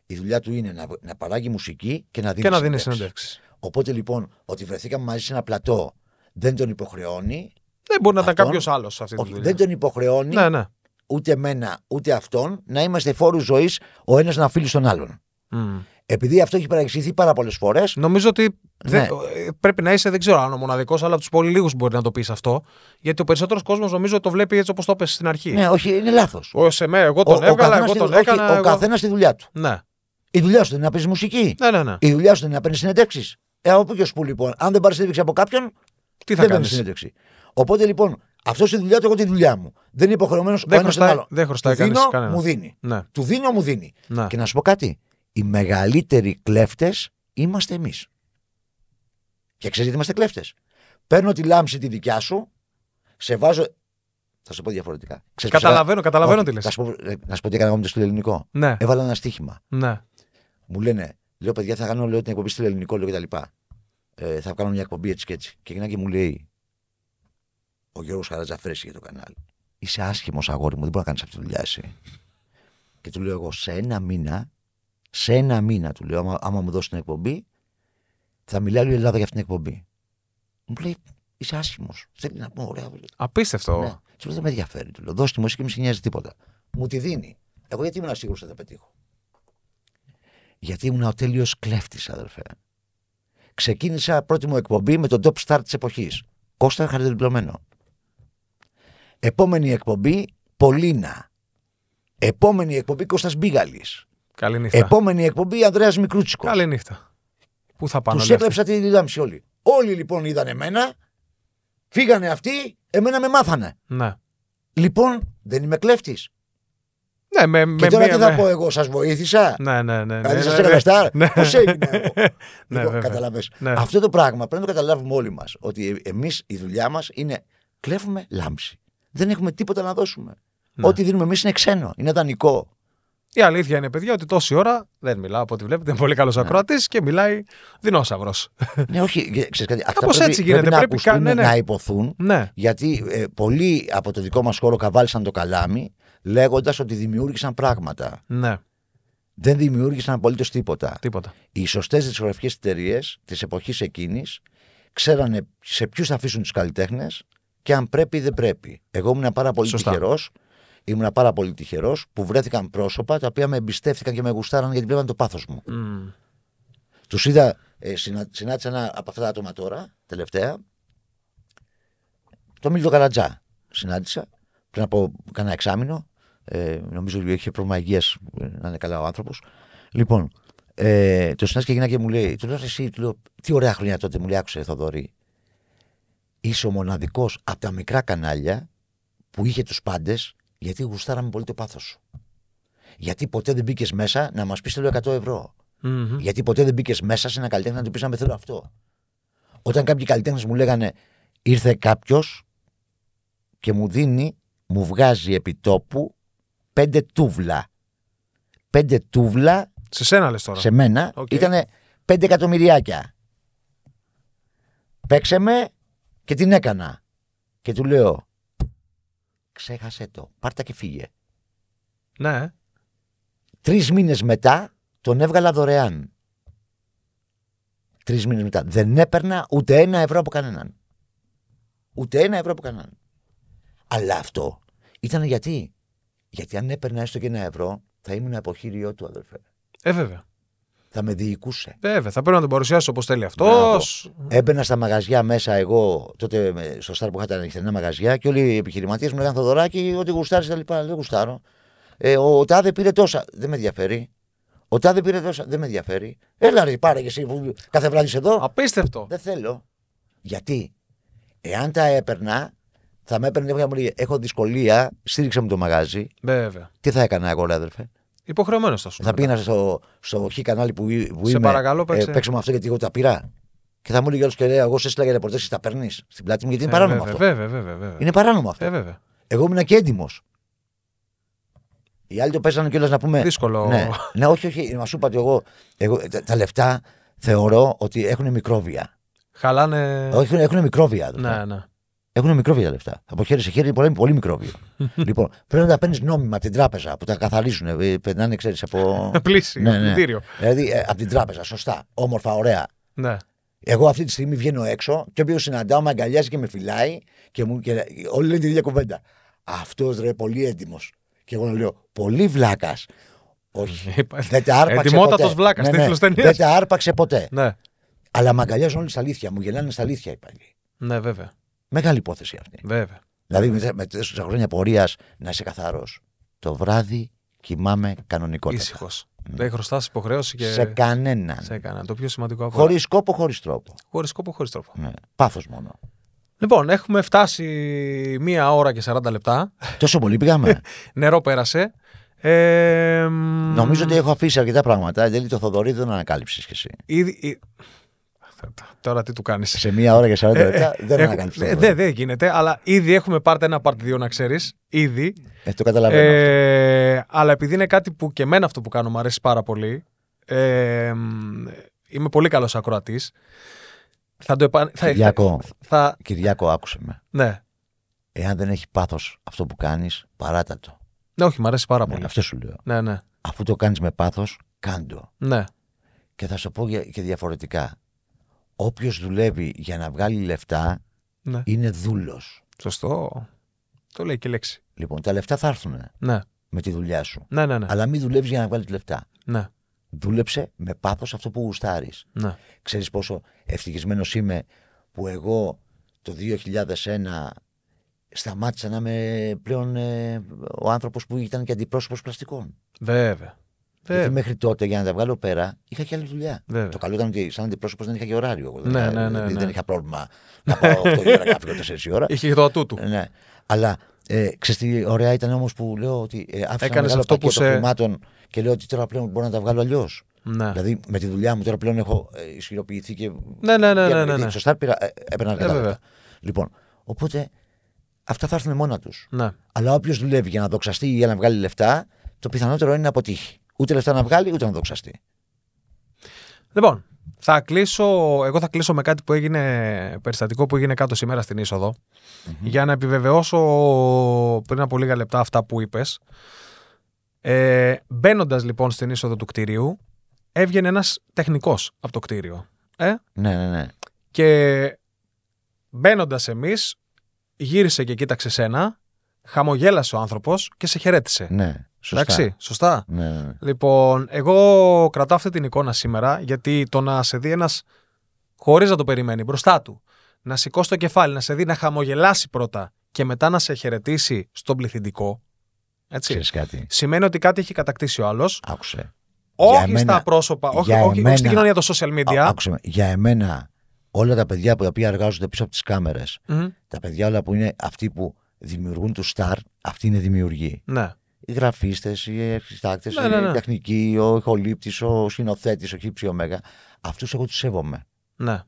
Η δουλειά του είναι να, να παράγει μουσική και να δίνει Και να δίνει συνεντεύξεις. συνέντευξη. Οπότε λοιπόν, ότι βρεθήκαμε μαζί σε ένα πλατό δεν τον υποχρεώνει. Δεν μπορεί να ήταν Αυτόν- κάποιος άλλος σε αυτή τη Όχι, δουλειά. δεν τον υποχρεώνει Ναι, ναι. ούτε εμένα ούτε αυτόν να είμαστε φόρου ζωής ο ένας να φίλει τον άλλον. Μμ. Επειδή αυτό έχει παρεξηγηθεί πάρα πολλές φορές. Νομίζω ότι δεν- Ναι. ε, πρέπει να είσαι, δεν ξέρω αν ο μοναδικός, αλλά από τους πολύ λίγους μπορεί να το πεις αυτό. Γιατί ο περισσότερος κόσμος νομίζω ότι το βλέπει έτσι όπως το έπεσε στην αρχή. Ναι, όχι, είναι λάθος. Ο σε με, εγώ τον έβγαλα, εγώ τον έκανα. Ο εγώ- καθένας στη δουλειά του. Ναι, Η δουλειά σου δεν είναι να παίζεις μουσική. ναι, ναι. ναι. Η δουλειά σου δεν είναι να παίρνεις συνεντεύξεις. Ε, από ποιος που λοιπόν, αν δεν πάρεις συνέντευξη από κάποιον, Τι θα δεν παίρνεις κάνεις; συνέντευξη. Οπότε λοιπόν, αυτό τη δουλειά του, εγώ τη δουλειά μου. Δεν είναι υποχρεωμένος ο Δεν ένα τον χρωστάει- άλλο. δεν χρωστάει Του δίνω, κανείς κανένας. μου δίνει. Ναι, Του δίνω, μου δίνει. ναι. Και να σου πω κάτι. Οι μεγαλύτεροι κλέφτες είμαστε εμείς. Και ξέρεις γιατί είμαστε κλέφτες; Παίρνω τη λάμψη τη δικιά σου, σε βάζω. Θα σου πω διαφορετικά. Ξέρεις, Καταλαβαίνω, καταλαβαίνω Όχι, τι λες. Θα σου πω, ε, να σου πω τι έκανα εγώ με το στο ελληνικό. Ναι, Έβαλα ένα στοίχημα. ναι. Μου λένε, λέω παιδιά, θα κάνω λέω, την εκπομπή στο ελληνικό λέω, κτλ. Ε, θα κάνω μια εκπομπή έτσι και έτσι. Και εκείνα και μου λέει ο Γιώργος Χαρατζαφρέση για το κανάλι. Είσαι άσχημος αγόρι μου, δεν μπορεί να κάνεις αυτή τη δουλειά εσύ. Και του λέω εγώ, σε ένα μήνα, σε ένα μήνα του λέω, άμα, άμα μου δώσει την εκπομπή, θα μιλάει όλη η Ελλάδα για αυτήν την εκπομπή. Μου λέει, είσαι άσχημος. Θέλει να πω, ωραία. Απίστευτο. Ναι. Του λέω, δεν με ενδιαφέρει. Του λέω, δώσ' τη μουσική, μη σε νοιάζει τίποτα. Μου τη δίνει. Εγώ γιατί ήμουν σίγουρο ότι θα τα πετύχω. Γιατί ήμουν ο τέλειος κλέφτης, αδερφέ. Ξεκίνησα πρώτη μου εκπομπή με τον top star της εποχής. Κώστα χαριτεμπλωμένο. Επόμενη εκπομπή, Πολίνα. Επόμενη εκπομπή, Κώστας Μπίγαλης. Καλή νύχτα. Επόμενη εκπομπή, Ανδρέας Μικρούτσικος. Καλή νύχτα. Πού θα πάνε Τους όλοι αυτοί; έκλεψα τη λάμψη όλοι. Όλοι λοιπόν είδαν εμένα, φύγανε αυτοί, εμένα με μάθανε. Ναι. Λοιπόν, δεν είμαι κλέφτης. Ναι, με, με Και τώρα μία- τι θα με- πω εγώ, σας βοήθησα; Ναι, ναι, ναι. Δηλαδή, ναι, σας ναι, έκανα ναι. στάρ. Ναι. Πώς έγινα εγώ. Ναι, λοιπόν, βέβαια. καταλαβες. Ναι. Αυτό το πράγμα πρέπει να το καταλάβουμε όλοι μας. Ότι εμείς η δουλειά μας είναι κλέβουμε λάμψη. Δεν έχουμε τίποτα να δώσουμε. Ναι. Ό,τι δίνουμε εμείς είναι ξένο, είναι δανεικό. Η αλήθεια είναι, παιδιά, ότι τόση ώρα δεν μιλάω από ό,τι βλέπετε. Είναι πολύ καλός Ναι. ακροατή και μιλάει δεινόσαυρος. Ναι, όχι, ε, ξέρεις κάτι, αυτά Κάπως πρέπει, έτσι γίνεται, Πρέπει να, πρέπει ακουστούν, κα- ναι, ναι. να υποθούν ναι. γιατί ε, πολλοί από το δικό μας χώρο καβάλισαν το καλάμι λέγοντας ότι δημιούργησαν πράγματα. Ναι. Δεν δημιούργησαν απολύτως τίποτα. Τίποτα. Οι σωστές δισκογραφικές εταιρείες της εποχής εκείνης ξέρανε σε ποιους θα αφήσουν τους καλλιτέχνες και αν πρέπει ή δεν πρέπει. Εγώ ήμουν πάρα πολύ Σωστά. τυχερός. Ήμουν πάρα πολύ τυχερός που βρέθηκαν πρόσωπα τα οποία με εμπιστεύτηκαν και με γουστάραν γιατί βλέπαν το πάθος μου. Μμ. Τους είδα, ε, συνα, συνάντησα ένα από αυτά τα άτομα τώρα, τελευταία. Το Μίλτο Καρατζά συνάντησα πριν από κανένα εξάμεινο. Ε, νομίζω ότι είχε πρόβλημα υγείας, να είναι καλά ο άνθρωπος. Λοιπόν, ε, το συνάντησα και γίνα και μου λέει: Του λέω εσύ, του λέω, τι ωραία χρόνια τότε μου λέει: Άκουσε, Θοδωρή. Είσαι ο μοναδικός από τα μικρά κανάλια που είχε τους πάντες γιατί γουστάραμε πολύ το πάθος σου. Γιατί ποτέ δεν μπήκες μέσα να μας πεις θέλω 100 ευρώ. Μμμ. Γιατί ποτέ δεν μπήκες μέσα σε ένα καλλιτέχνη να του πεις να με θέλω αυτό. Όταν κάποιοι καλλιτέχνες μου λέγανε ήρθε κάποιος και μου δίνει, μου βγάζει επί τόπου πέντε τούβλα. Πέντε τούβλα Σε σένα λες τώρα. σε μένα Οκ. ήταν πέντε εκατομμυριάκια. Παίξε με και την έκανα. Και του λέω, ξέχασε το, πάρτα και φύγε. Ναι. Τρεις μήνες μετά τον έβγαλα δωρεάν. Τρεις μήνες μετά. Δεν έπαιρνα ούτε ένα ευρώ από κανέναν. Ούτε ένα ευρώ από κανέναν. Αλλά αυτό ήταν γιατί. Γιατί αν έπαιρνα έστω και ένα ευρώ, θα ήμουν αποχείριό του, αδερφέ. Ε, βέβαια. Θα με διοικούσε. Βέβαια. Θα πρέπει να τον παρουσιάσει όπως θέλει αυτός. Μπράβο. Έμπαινα στα μαγαζιά μέσα εγώ, τότε με- στο Σταρ που είχα τα ανοιχτά μαγαζιά και όλοι οι επιχειρηματίες μου λέγανε Θοδωράκι, ότι γουστάρεις τα λοιπά. Δεν γουστάρω. Ε, ο τάδε πήρε τόσα. Δεν με ενδιαφέρει. Ο τάδε πήρε τόσα. Δεν με ενδιαφέρει. Έλα ρε, πάρε και εσύ που κάθε βράδυ είσαι εδώ. Απίστευτο. Δεν θέλω. Γιατί, εάν τα έπαιρνα, θα με έπαιρνε και μου λέει: Έχω δυσκολία, στήριξε μου το μαγάζι. Βέβαια. Τι θα έκανα εγώ, ρε αδερφέ; Υποχρεωμένος θα σου. Θα πήγαινα στο, στο χ κανάλι που, που Σε είμαι. παρακαλώ, παίξε. Ε, παίξε μου αυτό γιατί εγώ τα πήρα. Και θα μου έλεγε όλο και λέει: Εγώ σε έστειλα για ρεπορτέ και τα παίρνεις στην πλάτη μου γιατί είναι Ε, παράνομο βέβαια, αυτό. Βέβαια, βέβαια, βέβαια. Είναι παράνομο αυτό. Ε, βέβαια. Εγώ ήμουν και έντιμος. Οι άλλοι το παίζανε κιόλας να πούμε. Δύσκολο. Ναι, ναι, όχι, όχι. Μα σου είπα ότι εγώ, εγώ τα, τα λεφτά θεωρώ ότι έχουν μικρόβια. Χαλάνε. Όχι, έχουν μικρόβια. αδερφέ. Ναι, ναι. Έχουν μικρόβια τα λεφτά. Από χέρι σε χέρι πολύ, πολύ μικρόβιο. λοιπόν, πρέπει να τα παίρνεις νόμιμα από την τράπεζα που τα καθαρίζουν. Ε, περνάνε, ξέρεις, από. Πλήση. ναι, ναι. πλυντήριο. Δηλαδή ε, από την τράπεζα, σωστά. Όμορφα, ωραία. Ναι. Εγώ αυτή τη στιγμή βγαίνω έξω και όποιος συναντάω με αγκαλιάζει και με φυλάει και, μου, και όλοι λένε την ίδια κουβέντα. Αυτός ρε, πολύ έτοιμος. Και εγώ λέω, πολύ βλάκας. Όχι. Είπα- δεν τα άρπαξε Ετοιμότατος ποτέ. βλάκας, Ναι, ναι, τίτλος ταινίας. Δεν τα άρπαξε ποτέ. Ναι. Αλλά με αγκαλιάζουν όλοι στα αλήθεια. Μου γελάνε στα αλήθεια οι παλιοί. Ναι, βέβαια. Μεγάλη υπόθεση αυτή. Βέβαια. Δηλαδή με, με τέσσερα χρόνια πορείας να είσαι καθαρός. Το βράδυ κοιμάμαι κανονικότατα. Ήσυχος. Δεν χρωστάς υποχρέωση και. Σε κανέναν. σε έκανα. Το πιο σημαντικό από όλα. Χωρί κόπο, χωρίς τρόπο. Χωρίς κόπο, χωρίς τρόπο. Ναι. Πάθος μόνο. Λοιπόν, έχουμε φτάσει μία ώρα και 40 λεπτά. Τόσο πολύ πήγαμε. Νερό πέρασε. Ε, μ, Νομίζω ότι έχω αφήσει αρκετά πράγματα. Εν τέλει το Θοδωρή δεν ανακάλυψες κι εσύ. Ήδη, εί- Τώρα τι του κάνεις. Σε μία ώρα και 40 λεπτά δεν ανακάλυψε. Δεν δε, δεν γίνεται, αλλά ήδη έχουμε πάρει ένα part 2 να ξέρεις. Ήδη. Ε, το καταλαβαίνω. αυτό. Ε, αλλά επειδή είναι κάτι που και εμένα αυτό που κάνω μου αρέσει πάρα πολύ. Ε, μ, είμαι πολύ καλός ακροατής. Θα το επα... θα, Κυριάκο, θα, Κυριάκο, άκουσε με. ναι. Εάν δεν έχει πάθος αυτό που κάνεις, παράτα το. ναι, όχι, μου αρέσει πάρα Ναι, πολύ. αυτό σου λέω. Ναι, ναι. Αφού το κάνεις με πάθος, κάντο. ναι. Και θα σου πω για- και διαφορετικά. Όποιος δουλεύει για να βγάλει λεφτά ναι. είναι δούλος. Σωστό. Το λέει και η λέξη. Λοιπόν, τα λεφτά θα έρθουν Ναι, με τη δουλειά σου. ναι, ναι. ναι. Αλλά μην δουλεύεις για να βγάλεις λεφτά. ναι. Δούλεψε με πάθος αυτό που γουστάρεις. ναι. Ξέρεις πόσο ευτυχισμένος είμαι που εγώ το 2001 σταμάτησα να είμαι πλέον ε, ο άνθρωπος που ήταν και αντιπρόσωπος πλαστικών. Βέβαια. Γιατί Βέβαια. μέχρι τότε για να τα βγάλω πέρα είχα και άλλη δουλειά. Βέβαια. Το καλό ήταν ότι σαν αντιπρόσωπος δεν είχα και ωράριο. Εγώ. Δεν Ναι, είχα- ναι, ναι, δεν- ναι. Δεν είχα πρόβλημα να πάω 8 η ώρα και να φύγω 4 η ώρα. Είχε και το ατού του. Ε, Ναι. Αλλά ε, ξέρεις τι ωραία ήταν όμως που λέω ότι ε, άφησα ένα Έκανες μεγάλο αυτό που πακέτο σε- χρημάτων και λέω ότι τώρα πλέον μπορώ να τα βγάλω αλλιώς. Ναι. Δηλαδή με τη δουλειά μου τώρα πλέον έχω ε, ισχυροποιηθεί και. Ναι, ναι, ναι, και- ναι, ναι, ναι. Σωστά πήρα, ε, έπαιρνα αρκετά Ε, βέβαια. λεφτά. Λοιπόν, οπότε αυτά θα έρθουν μόνα τους. ναι. Αλλά όποιος δουλεύει για να δοξαστεί ή για να βγάλει λεφτά, το πιθανότερο είναι να αποτύχει. Ούτε λεφτά να βγάλει, ούτε να δοξαστεί. Λοιπόν, θα κλείσω, εγώ θα κλείσω με κάτι που έγινε, περιστατικό που έγινε κάτω σήμερα στην είσοδο, για να επιβεβαιώσω πριν από λίγα λεπτά αυτά που είπες. Ε, Μπαίνοντας λοιπόν στην είσοδο του κτηρίου, έβγαινε ένας τεχνικός από το κτίριο. Ε; Ναι, ναι, ναι. Και μπαίνοντας εμείς, γύρισε και κοίταξε σένα, χαμογέλασε ο άνθρωπος και σε χαιρέτησε. ναι. Σωστά. Εντάξει, σωστά. Ναι, ναι, ναι. Λοιπόν, εγώ κρατάω αυτή την εικόνα σήμερα γιατί το να σε δει ένας χωρίς να το περιμένει μπροστά του, να σηκώσει το κεφάλι, να σε δει να χαμογελάσει πρώτα και μετά να σε χαιρετήσει στον πληθυντικό. Έτσι. Ξέρεις κάτι; Σημαίνει ότι κάτι έχει κατακτήσει ο άλλος. Άκουσε. Όχι μένα- στα πρόσωπα, όχι, για όχι, όχι εμένα- στην κοινωνία των social media. Α, άκουσε με. Για εμένα, όλα τα παιδιά που τα οποία εργάζονται πίσω από τις κάμερες, Μμμ. τα παιδιά όλα που είναι αυτοί που δημιουργούν τους στάρ, αυτοί είναι δημιουργοί. Ναι. Οι γραφίστες, οι αρχιστάκτες, Ναι, ναι, ναι. οι τεχνικοί, ο ηχολήπτης, ο σκηνοθέτη, ο χύψη, ο μέγα. Αυτούς εγώ τους σέβομαι. ναι.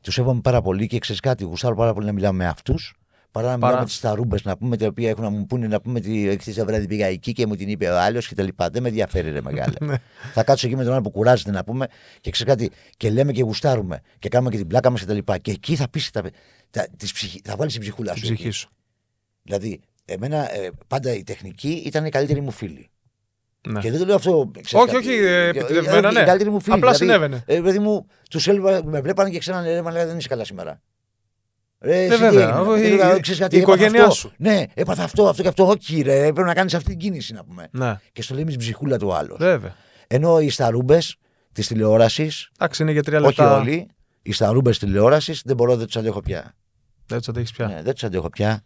Τους σέβομαι πάρα πολύ και ξέρεις κάτι, γουστάρω πάρα πολύ να μιλάω με αυτούς. Παρά να μιλάω Παρά- με τις ταρούμπες, να πούμε τα οποία έχουν να μου πούνε να πούμε ότι χθε το βράδυ πήγα εκεί και μου την είπε ο άλλος κτλ. Δεν με ενδιαφέρει, ρε μεγάλε. Ναι. θα κάτσω εκεί με τον άλλο που κουράζεται να πούμε και ξέρεις κάτι, και λέμε και γουστάρουμε και κάνουμε και την πλάκα μας κτλ. Και εκεί θα πεις, τα, τα, τις ψυχη- θα βάλεις την ψυχούλα Την σου. ψυχή εκεί. σου. Δηλαδή, εμένα ε, πάντα η τεχνική ήταν η καλύτερη μου φίλη. Ναι. Και δεν το λέω αυτό. ξέρεις Όχι, κάτι, όχι, ε, ε, επιτρεπτημένα, ε, ναι. Η καλύτερη μου φίλη. Απλά δηλαδή, συνέβαινε. Ε, παιδί μου, τους έλειπα, με βλέπανε και ξέρανε, ρε, μα λέγανε, δεν είσαι καλά σήμερα. Ρε, εσύ τι βέβαια, έγινε, αφού δεν η- ξέρω, η- ξέρεις κάτι, η έπαθα οικογένειά αυτό. σου. Ναι, έπαθα αυτό, αυτό και αυτό. Όχι, ρε, πρέπει να κάνεις αυτή την κίνηση να πούμε. ναι. Και στο λέει με την ψυχούλα του άλλου. Βέβαια. Ενώ οι σταρούμπες της τηλεόρασης, Εντάξει, είναι για τρία όχι λεπτά. όλοι, οι σταρούμπες τηλεόρασης δεν μπορώ, δεν τους αντέχω πια. Δεν τους αντέχεις πια. Ναι, δεν τους αντέχω πια.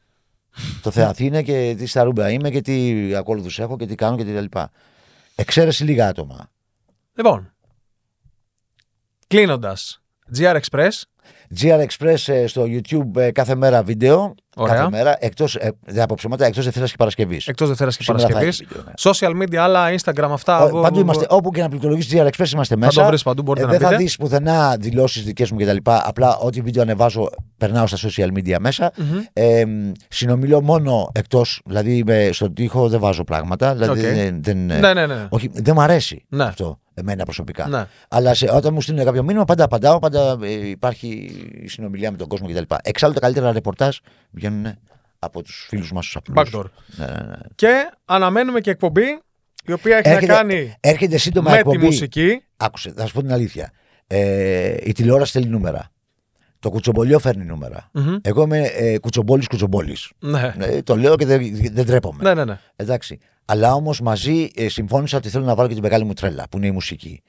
Το Θεαθή είναι και τι σταρούμπα είμαι και τι ακόλουθους έχω και τι κάνω και τι λοιπά. Εξαίρεση λίγα άτομα. Λοιπόν. Κλείνοντας. GR Express. GR Express ε, στο YouTube ε, κάθε μέρα βίντεο. Ωραία. Κάθε μέρα. Εκτός ε, δεν από ψέματα, εκτός Δευτέρας και Παρασκευής. Εκτός Δευτέρας και Σήμερα θα Παρασκευής. έχει βίντεο, ναι. Social media, άλλα Instagram, αυτά. Ω, εγώ- Παντού είμαστε, όπου και να πληκτρολογήσει GR Express είμαστε Θα μέσα. το βρεις παντού, μπορείτε Ε, να δεν θα πείτε. δεις πουθενά δηλώσεις δικές μου κτλ. Απλά ό,τι βίντεο ανεβάζω περνάω στα social media μέσα. Μμμ. Ε, συνομιλώ μόνο εκτός, δηλαδή είμαι στον τοίχο δεν βάζω πράγματα. Δηλαδή Οκ. δεν, δεν, Ναι, ναι, ναι. όχι, δεν μου αρέσει Ναι. αυτό εμένα προσωπικά. Ναι. Αλλά σε, όταν μου στείλουν κάποιο μήνυμα, πάντα απαντάω, πάντα ε, υπάρχει η συνομιλία με τον κόσμο κτλ. Εξάλλου τα καλύτερα ρεπορτάζ βγαίνουν από τους φίλους μας τους απλούς. Backdoor. Ναι, ναι, ναι. Και αναμένουμε και εκπομπή η οποία έχει Έρχεται, να κάνει έρχεται σύντομα με εκπομπή. τη μουσική. Άκουσε, θα σου πω την αλήθεια. Ε, η τηλεόραση στέλνει νούμερα. Το κουτσομπολιό φέρνει νούμερα. Μμμ. Εγώ είμαι ε, κουτσομπόλης κουτσομπόλης. Ναι. Ε, το λέω και δεν, δεν τρέπομαι. ναι, ναι, ναι. Εντάξει. Αλλά όμως μαζί ε, συμφώνησα ότι θέλω να βάλω και την μεγάλη μου τρέλα, που είναι η μουσική.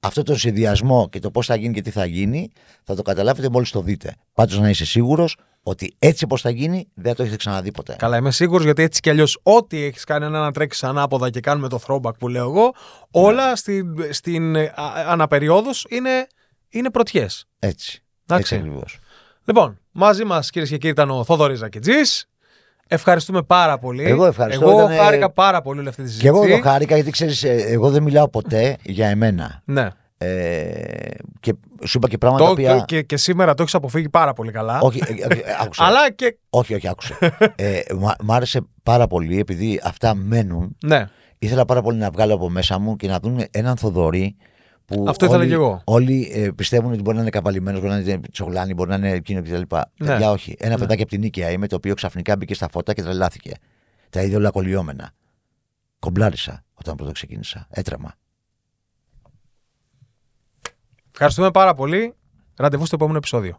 Αυτό το συνδυασμό και το πώς θα γίνει και τι θα γίνει, θα το καταλάβετε μόλις το δείτε. Πάντως να είσαι σίγουρος ότι έτσι όπω θα γίνει, δεν θα το έχετε ξαναδεί ποτέ. Καλά, είμαι σίγουρος γιατί έτσι κι αλλιώς ό,τι έχεις κάνει είναι να τρέξεις ανάποδα και κάνουμε το throwback που λέω εγώ, όλα στην, στην ε, α- αναπεριόδους είναι, είναι πρωτιές. Έτσι. Εντάξει. Έτσι ακριβώς. Λοιπόν, μαζί μας κυρίες και κύριοι ήταν ο Θόδωρη Ζακετζής. Ευχαριστούμε πάρα πολύ. Εγώ ευχαριστώ, Εγώ ήτανε- χάρηκα πάρα πολύ όλη αυτή τη Και συζήτηση. εγώ το χάρηκα γιατί ξέρεις, εγώ δεν μιλάω ποτέ για εμένα. Ναι. Ε, και σου είπα και πράγματα Το, τα οποία. και, και σήμερα το έχεις αποφύγει πάρα πολύ καλά. Όχι, ε, ε, ε, άκουσε. Αλλά και. όχι, όχι, άκουσε. ε, μα- μ' άρεσε πάρα πολύ επειδή αυτά μένουν. Ναι. Ήθελα πάρα πολύ να βγάλω από μέσα μου και να δουν έναν Θοδωρή που Αυτό ήθελα όλοι, κι εγώ. όλοι ε, πιστεύουν ότι μπορεί να είναι καβαλημένο, μπορεί να είναι τσογλάνη, μπορεί να είναι εκείνο κτλ. Ναι. Παιδιά, όχι. Ένα Ναι. παιδάκι από την νίκαια είμαι το οποίο ξαφνικά μπήκε στα φώτα και τρελάθηκε. Τα είδε όλα κολλιόμενα. Κομπλάρισα όταν πρώτο ξεκίνησα. Έτρεμα. Ευχαριστούμε πάρα πολύ. Ραντεβού στο επόμενο επεισόδιο.